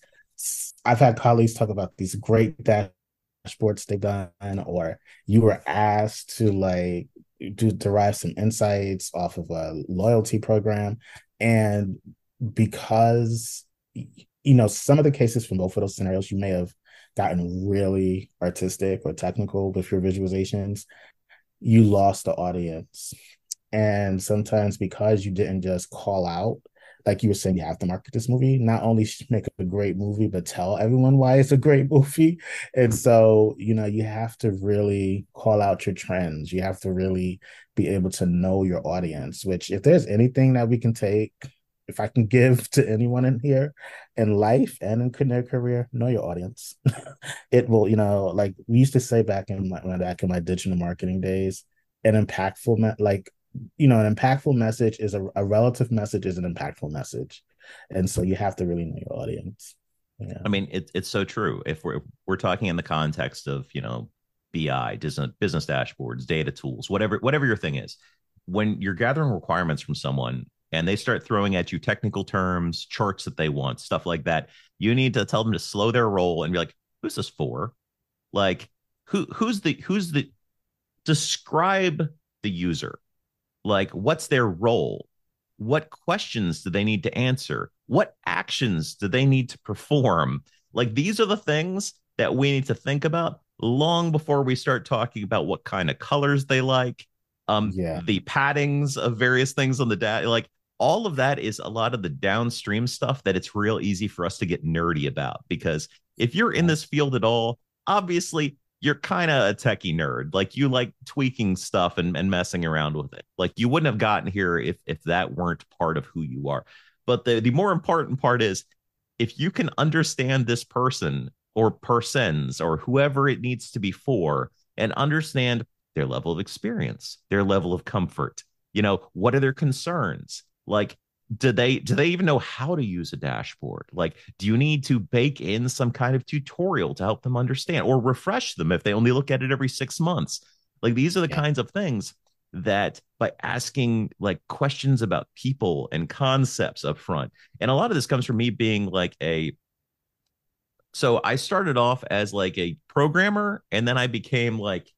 I've had colleagues talk about these great dashboards they've done, or you were asked to like to derive some insights off of a loyalty program, and because you know some of the cases from both of those scenarios, you may have gotten really artistic or technical with your visualizations, you lost the audience. And sometimes because you didn't just call out, like you were saying, you have to market this movie, not only make a great movie, but tell everyone why it's a great movie. And so, you know, you have to really call out your trends. You have to really be able to know your audience, which if there's anything that we can take if I can give to anyone in here in life and in their career, know your audience. it will, you know, like we used to say back in my back in my digital marketing days, an impactful like you know, an impactful message is a, a relative message is an impactful message. And so you have to really know your audience. Yeah. I mean, it, it's so true. If we're we're talking in the context of, you know, BI, business business dashboards, data tools, whatever whatever your thing is, when you're gathering requirements from someone, and they start throwing at you technical terms, charts that they want, stuff like that, you need to tell them to slow their roll and be like, "Who's this for?" Like, who who's the who's the describe the user. Like, what's their role? What questions do they need to answer? What actions do they need to perform? Like, these are the things that we need to think about long before we start talking about what kind of colors they like um yeah. the paddings of various things on the data like all of that is a lot of the downstream stuff that it's real easy for us to get nerdy about because if you're in this field at all, obviously you're kind of a techie nerd. Like you like tweaking stuff and, and messing around with it. Like you wouldn't have gotten here if if that weren't part of who you are. But the, the more important part is if you can understand this person or persons or whoever it needs to be for and understand their level of experience, their level of comfort, you know, what are their concerns? like do they do they even know how to use a dashboard like do you need to bake in some kind of tutorial to help them understand or refresh them if they only look at it every six months like these are the yeah. kinds of things that by asking like questions about people and concepts up front and a lot of this comes from me being like a so i started off as like a programmer and then i became like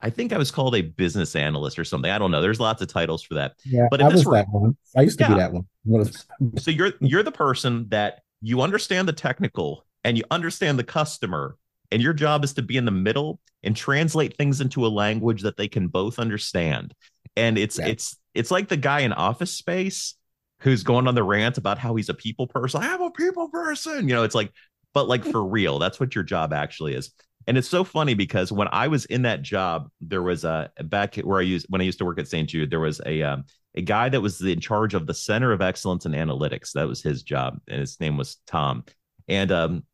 I think I was called a business analyst or something. I don't know. There's lots of titles for that. Yeah, but I was that one. I used to yeah. be that one. so you're you're the person that you understand the technical and you understand the customer, and your job is to be in the middle and translate things into a language that they can both understand. And it's yeah. it's it's like the guy in Office Space who's going on the rant about how he's a people person. I am a people person. You know, it's like, but like for real, that's what your job actually is. And it's so funny because when I was in that job, there was a back where I used when I used to work at St. Jude, there was a um, a guy that was in charge of the Center of Excellence in Analytics. That was his job, and his name was Tom. And um,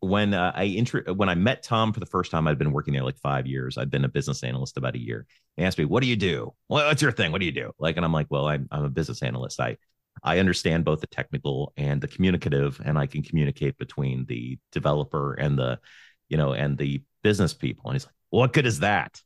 when uh, I intro- when I met Tom for the first time, I'd been working there like five years. I'd been a business analyst about a year. He asked me, "What do you do? What's your thing? What do you do?" Like, and I'm like, "Well, I'm I'm a business analyst. I I understand both the technical and the communicative, and I can communicate between the developer and the you know, and the business people. And he's like, what good is that?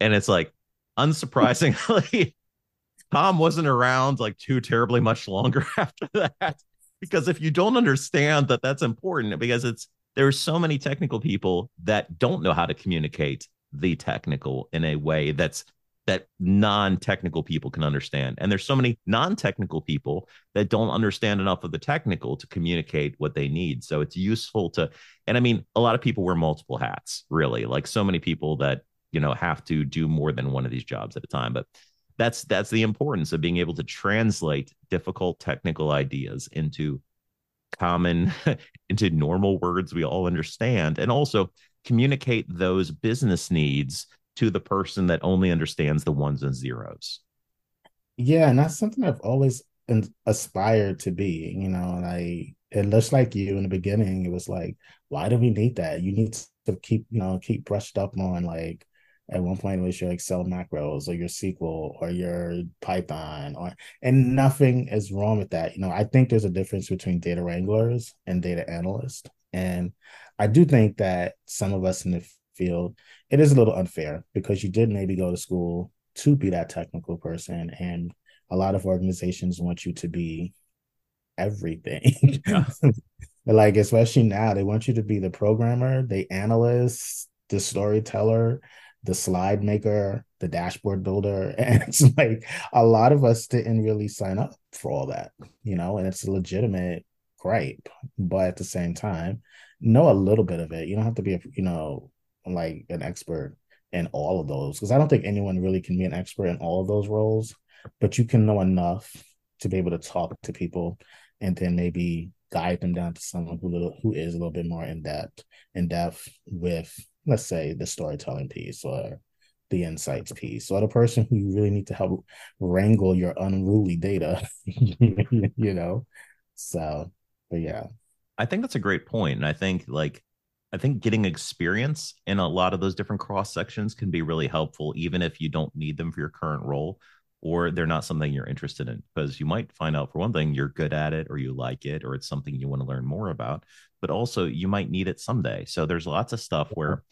And it's like, unsurprisingly, Tom wasn't around like too terribly much longer after that. Because if you don't understand that that's important, because it's there are so many technical people that don't know how to communicate the technical in a way that's that non-technical people can understand. And there's so many non-technical people that don't understand enough of the technical to communicate what they need. So it's useful to and i mean a lot of people wear multiple hats really. Like so many people that you know have to do more than one of these jobs at a time. But that's that's the importance of being able to translate difficult technical ideas into common into normal words we all understand and also communicate those business needs to the person that only understands the ones and zeros. Yeah, and that's something I've always aspired to be. You know, like it looks like you in the beginning. It was like, why do we need that? You need to keep, you know, keep brushed up on like at one point it was your Excel macros or your SQL or your Python or and nothing is wrong with that. You know, I think there's a difference between data wranglers and data analysts. And I do think that some of us in the field, it is a little unfair because you did maybe go to school to be that technical person. And a lot of organizations want you to be everything. Yeah. like, especially now, they want you to be the programmer, the analyst, the storyteller, the slide maker, the dashboard builder. And it's like a lot of us didn't really sign up for all that, you know, and it's a legitimate gripe. But at the same time, know a little bit of it. You don't have to be, a, you know, like an expert in all of those because I don't think anyone really can be an expert in all of those roles, but you can know enough to be able to talk to people and then maybe guide them down to someone who little who is a little bit more in depth in depth with let's say the storytelling piece or the insights piece. Or the person who you really need to help wrangle your unruly data you know? So but yeah. I think that's a great point and i think like i think getting experience in a lot of those different cross sections can be really helpful even if you don't need them for your current role or they're not something you're interested in because you might find out for one thing you're good at it or you like it or it's something you want to learn more about but also you might need it someday. So there's lots of stuff where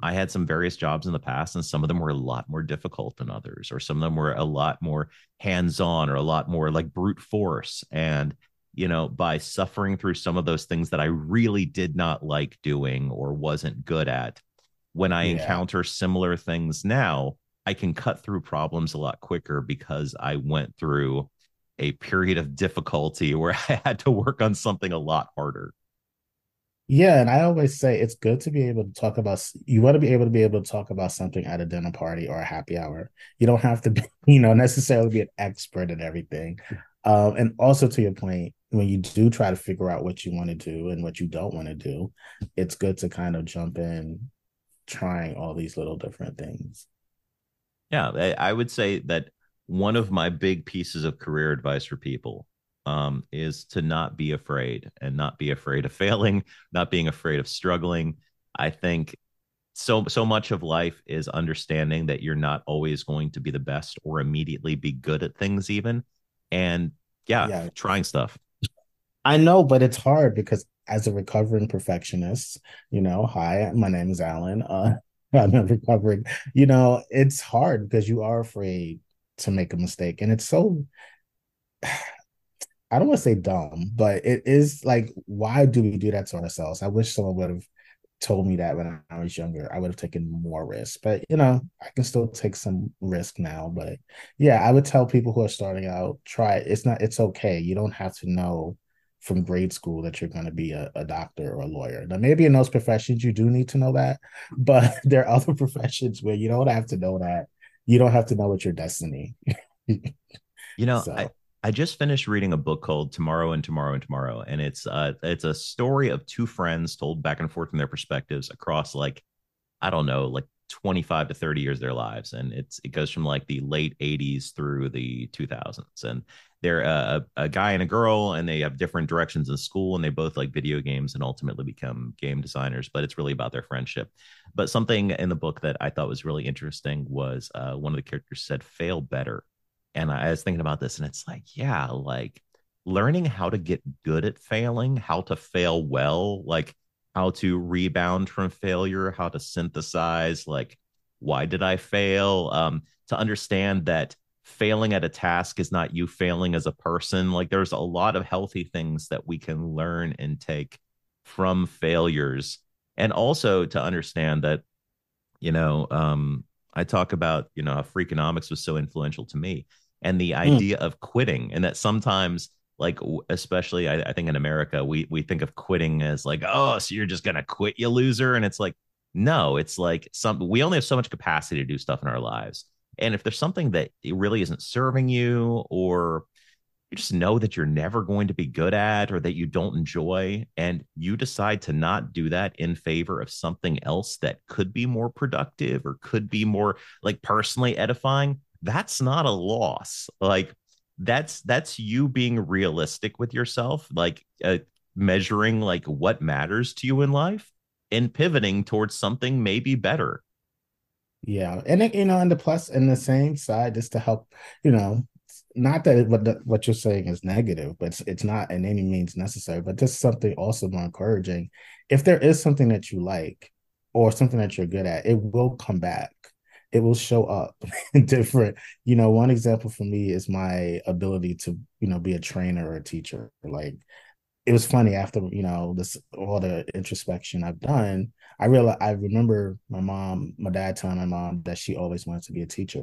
i had some various jobs in the past and some of them were a lot more difficult than others or some of them were a lot more hands-on or a lot more like brute force and you know by suffering through some of those things that i really did not like doing or wasn't good at when i yeah. encounter similar things now I can cut through problems a lot quicker because I went through a period of difficulty where I had to work on something a lot harder. Yeah, and I always say it's good to be able to talk about you want to be able to be able to talk about something at a dinner party or a happy hour. You don't have to be, you know, necessarily be an expert at everything. Um, and also to your point, when you do try to figure out what you want to do and what you don't want to do, it's good to kind of jump in trying all these little different things. Yeah, I would say that one of my big pieces of career advice for people um, is to not be afraid and not be afraid of failing, not being afraid of struggling. I think so so much of life is understanding that you're not always going to be the best or immediately be good at things even and yeah, yeah. trying stuff i know but it's hard because as a recovering perfectionist you know hi my name is Allen uh, I'm recovering. You know, it's hard because you are afraid to make a mistake. And it's so I don't want to say dumb, but it is like, why do we do that to ourselves? I wish someone would have told me that when I was younger. I would have taken more risk. But you know, I can still take some risk now. But yeah, I would tell people who are starting out, try it. It's not, it's okay. You don't have to know from grade school that you're going to be a, a, doctor or a lawyer. Now, maybe in those professions you do need to know that, but there are other professions where you don't have to know that. You don't have to know what your destiny. you know, so. I, I just finished reading a book called Tomorrow and Tomorrow and Tomorrow, and it's uh it's a story of two friends told back and forth from their perspectives across like I don't know, like 25 to 30 years of their lives and it's it goes from like the late 80s through the 2000s and they're a, a guy and a girl and they have different directions in school and they both like video games and ultimately become game designers but it's really about their friendship. But something in the book that i thought was really interesting was uh, one of the characters said fail better. And i was thinking about this and it's like yeah like learning how to get good at failing how to fail well like how to rebound from failure, how to synthesize, like, why did I fail? Um, to understand that failing at a task is not you failing as a person. Like, there's a lot of healthy things that we can learn and take from failures. And also to understand that, you know, um, I talk about, you know, how Freakonomics was so influential to me and the hmm. idea mm. of quitting, and that sometimes like especially I, I, think in america we we think of quitting as like oh so you're just gonna quit you loser and it's like no it's like some we only have so much capacity to do stuff in our lives and if there's something that really isn't serving you or you just know that you're never going to be good at or that you don't enjoy and you decide to not do that in favor of something else that could be more productive or could be more like personally edifying that's not a loss like that's that's you being realistic with yourself like uh, measuring like what matters to you in life and pivoting towards something maybe better yeah and it, you know and the plus and the same side just to help you know not that what the, what you're saying is negative, but it's, it's not in any means necessary. But just something also more encouraging. If there is something that you like or something that you're good at, it will come back. It will show up different. You know, one example for me is my ability to you know be a trainer or a teacher. Like it was funny after you know this all the introspection I've done. I realized I remember my mom, my dad telling my mom that she always wanted to be a teacher,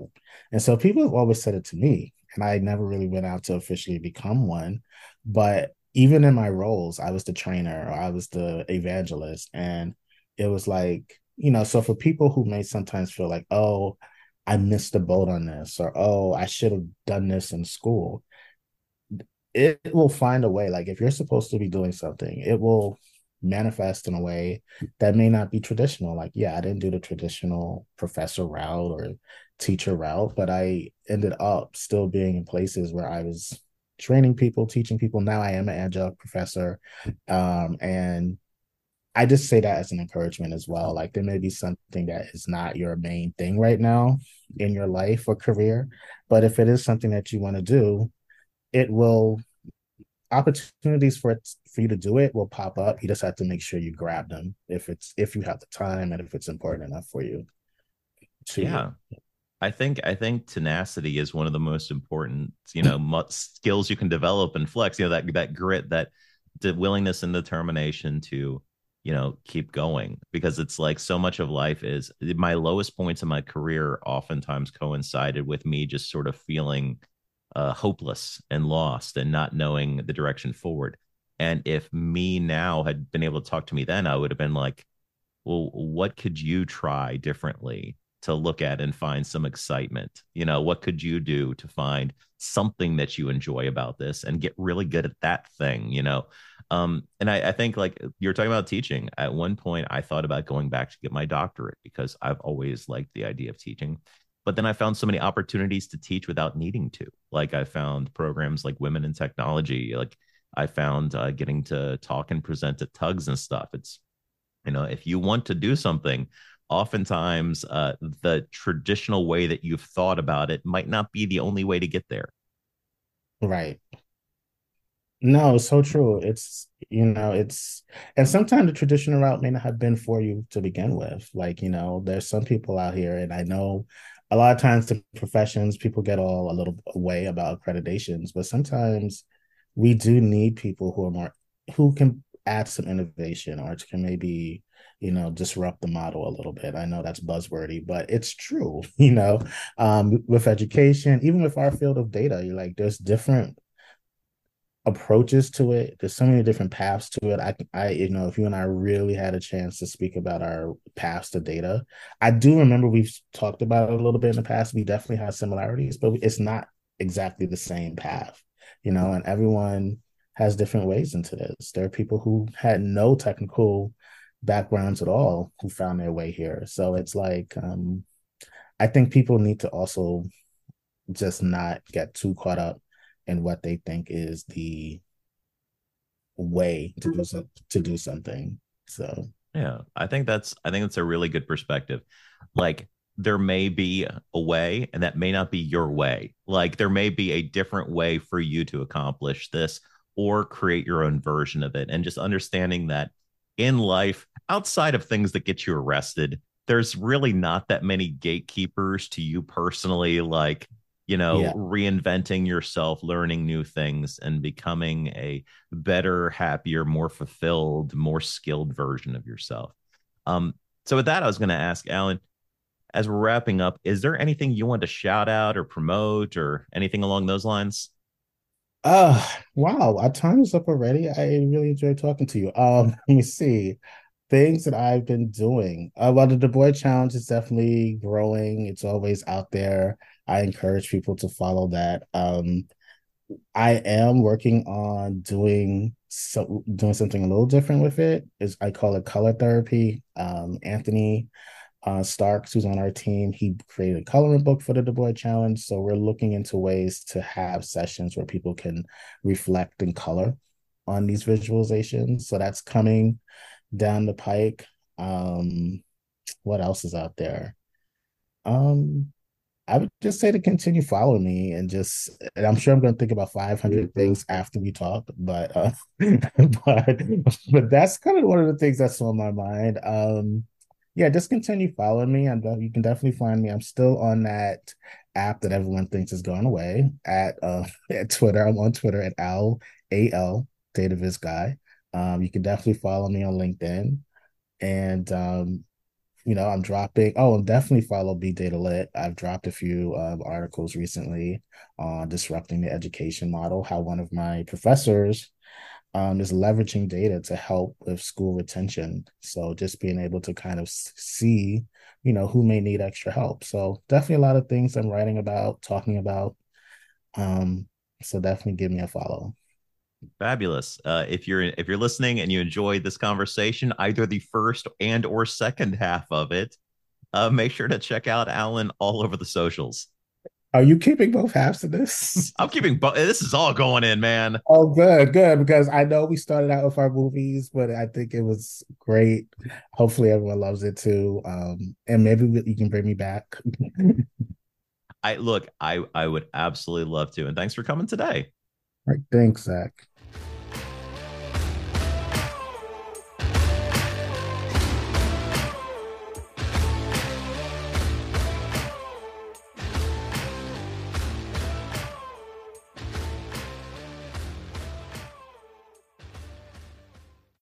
and so people have always said it to me and I never really went out to officially become one. But even in my roles, I was the trainer or I was the evangelist. And it was like, you know, so for people who may sometimes feel like, oh, I missed the boat on this, or oh, I should have done this in school, it will find a way. Like if you're supposed to be doing something, it will manifest in a way that may not be traditional. Like, yeah, I didn't do the traditional professor route or teacher route, but I ended up still being in places where I was training people, teaching people. Now I am an agile professor. Um, and I just say that as an encouragement as well. Like there may be something that is not your main thing right now in your life or career, but if it is something that you want to do, it will opportunities for it for you to do it will pop up. You just have to make sure you grab them if it's if you have the time and if it's important enough for you. To, yeah. I think I think tenacity is one of the most important, you know, skills you can develop and flex. You know that that grit, that the willingness and determination to, you know, keep going because it's like so much of life is my lowest points in my career oftentimes coincided with me just sort of feeling uh, hopeless and lost and not knowing the direction forward. And if me now had been able to talk to me then, I would have been like, well, what could you try differently to look at and find some excitement? You know, what could you do to find something that you enjoy about this and get really good at that thing, you know? Um, and I, I think like you're talking about teaching. At one point, I thought about going back to get my doctorate because I've always liked the idea of teaching but then I found so many opportunities to teach without needing to. Like I found programs like Women in Technology. Like I found uh, getting to talk and present at TUGs and stuff. It's you know if you want to do something, oftentimes uh, the traditional way that you've thought about it might not be the only way to get there. Right. No, so true. It's you know, it's and sometimes the traditional route may not have been for you to begin with. Like, you know, there's some people out here, and I know a lot of times the professions people get all a little away about accreditations but sometimes we do need people who are more who can add some innovation or can maybe you know disrupt the model a little bit i know that's buzzwordy but it's true you know um, with education even with our field of data you're like there's different approaches to it. There's so many different paths to it. I, I, you know, if you and I really had a chance to speak about our paths to data, I do remember we've talked about it a little bit in the past. We definitely have similarities, but it's not exactly the same path, you know. And everyone has different ways into this. There are people who had no technical backgrounds at all who found their way here. So it's like, um, I think people need to also just not get too caught up and what they think is the way to do so, to do something. So yeah, I think that's I think that's a really good perspective. Like there may be a way and that may not be your way. Like there may be a different way for you to accomplish this or create your own version of it and just understanding that in life outside of things that get you arrested there's really not that many gatekeepers to you personally like you know yeah. reinventing yourself learning new things and becoming a better happier more fulfilled more skilled version of yourself. Um so with that i was going to ask Allen as we're wrapping up is there anything you want to shout out or promote or anything along those lines? Uh wow our time is up already. I really enjoyed talking to you. Um let me see. Things that i've been doing. Uh well the du bois challenge is definitely growing. It's always out there I encourage people to follow that. Um, I am working on doing so doing something a little different with it. Is I call it color therapy. Um, Anthony uh, Starks, who's on our team, he created a coloring book for the Du Bois Challenge. So we're looking into ways to have sessions where people can reflect and color on these visualizations. So that's coming down the pike. Um, what else is out there? Um, I would just say to continue following me and just and I'm sure I'm going to think about 500 things after we talk, but uh, but but that's kind of one of the things that's on my mind. Um, yeah, just continue following me, and you can definitely find me. I'm still on that app that everyone thinks is going away at uh at Twitter. I'm on Twitter at Al A L Dataviz guy. Um, you can definitely follow me on LinkedIn, and um, you know, I'm dropping. Oh, I'm definitely follow Be Data Lit. I've dropped a few um, articles recently on disrupting the education model. How one of my professors um, is leveraging data to help with school retention. So just being able to kind of see, you know, who may need extra help. So definitely a lot of things I'm writing about, talking about. Um, so definitely give me a follow. Fabulous. Uh, if you're if you're listening and you enjoyed this conversation, either the first and or second half of it, uh, make sure to check out Allen all over the socials. Are you keeping both halves of this? I'm keeping both. This is all going in, man. Oh, good, good. Because I know we started out with our movies, but I think it was great. Hopefully, everyone loves it too. Um, and maybe you can bring me back. I look, I I would absolutely love to, and thanks for coming today. All right, thanks, Zach.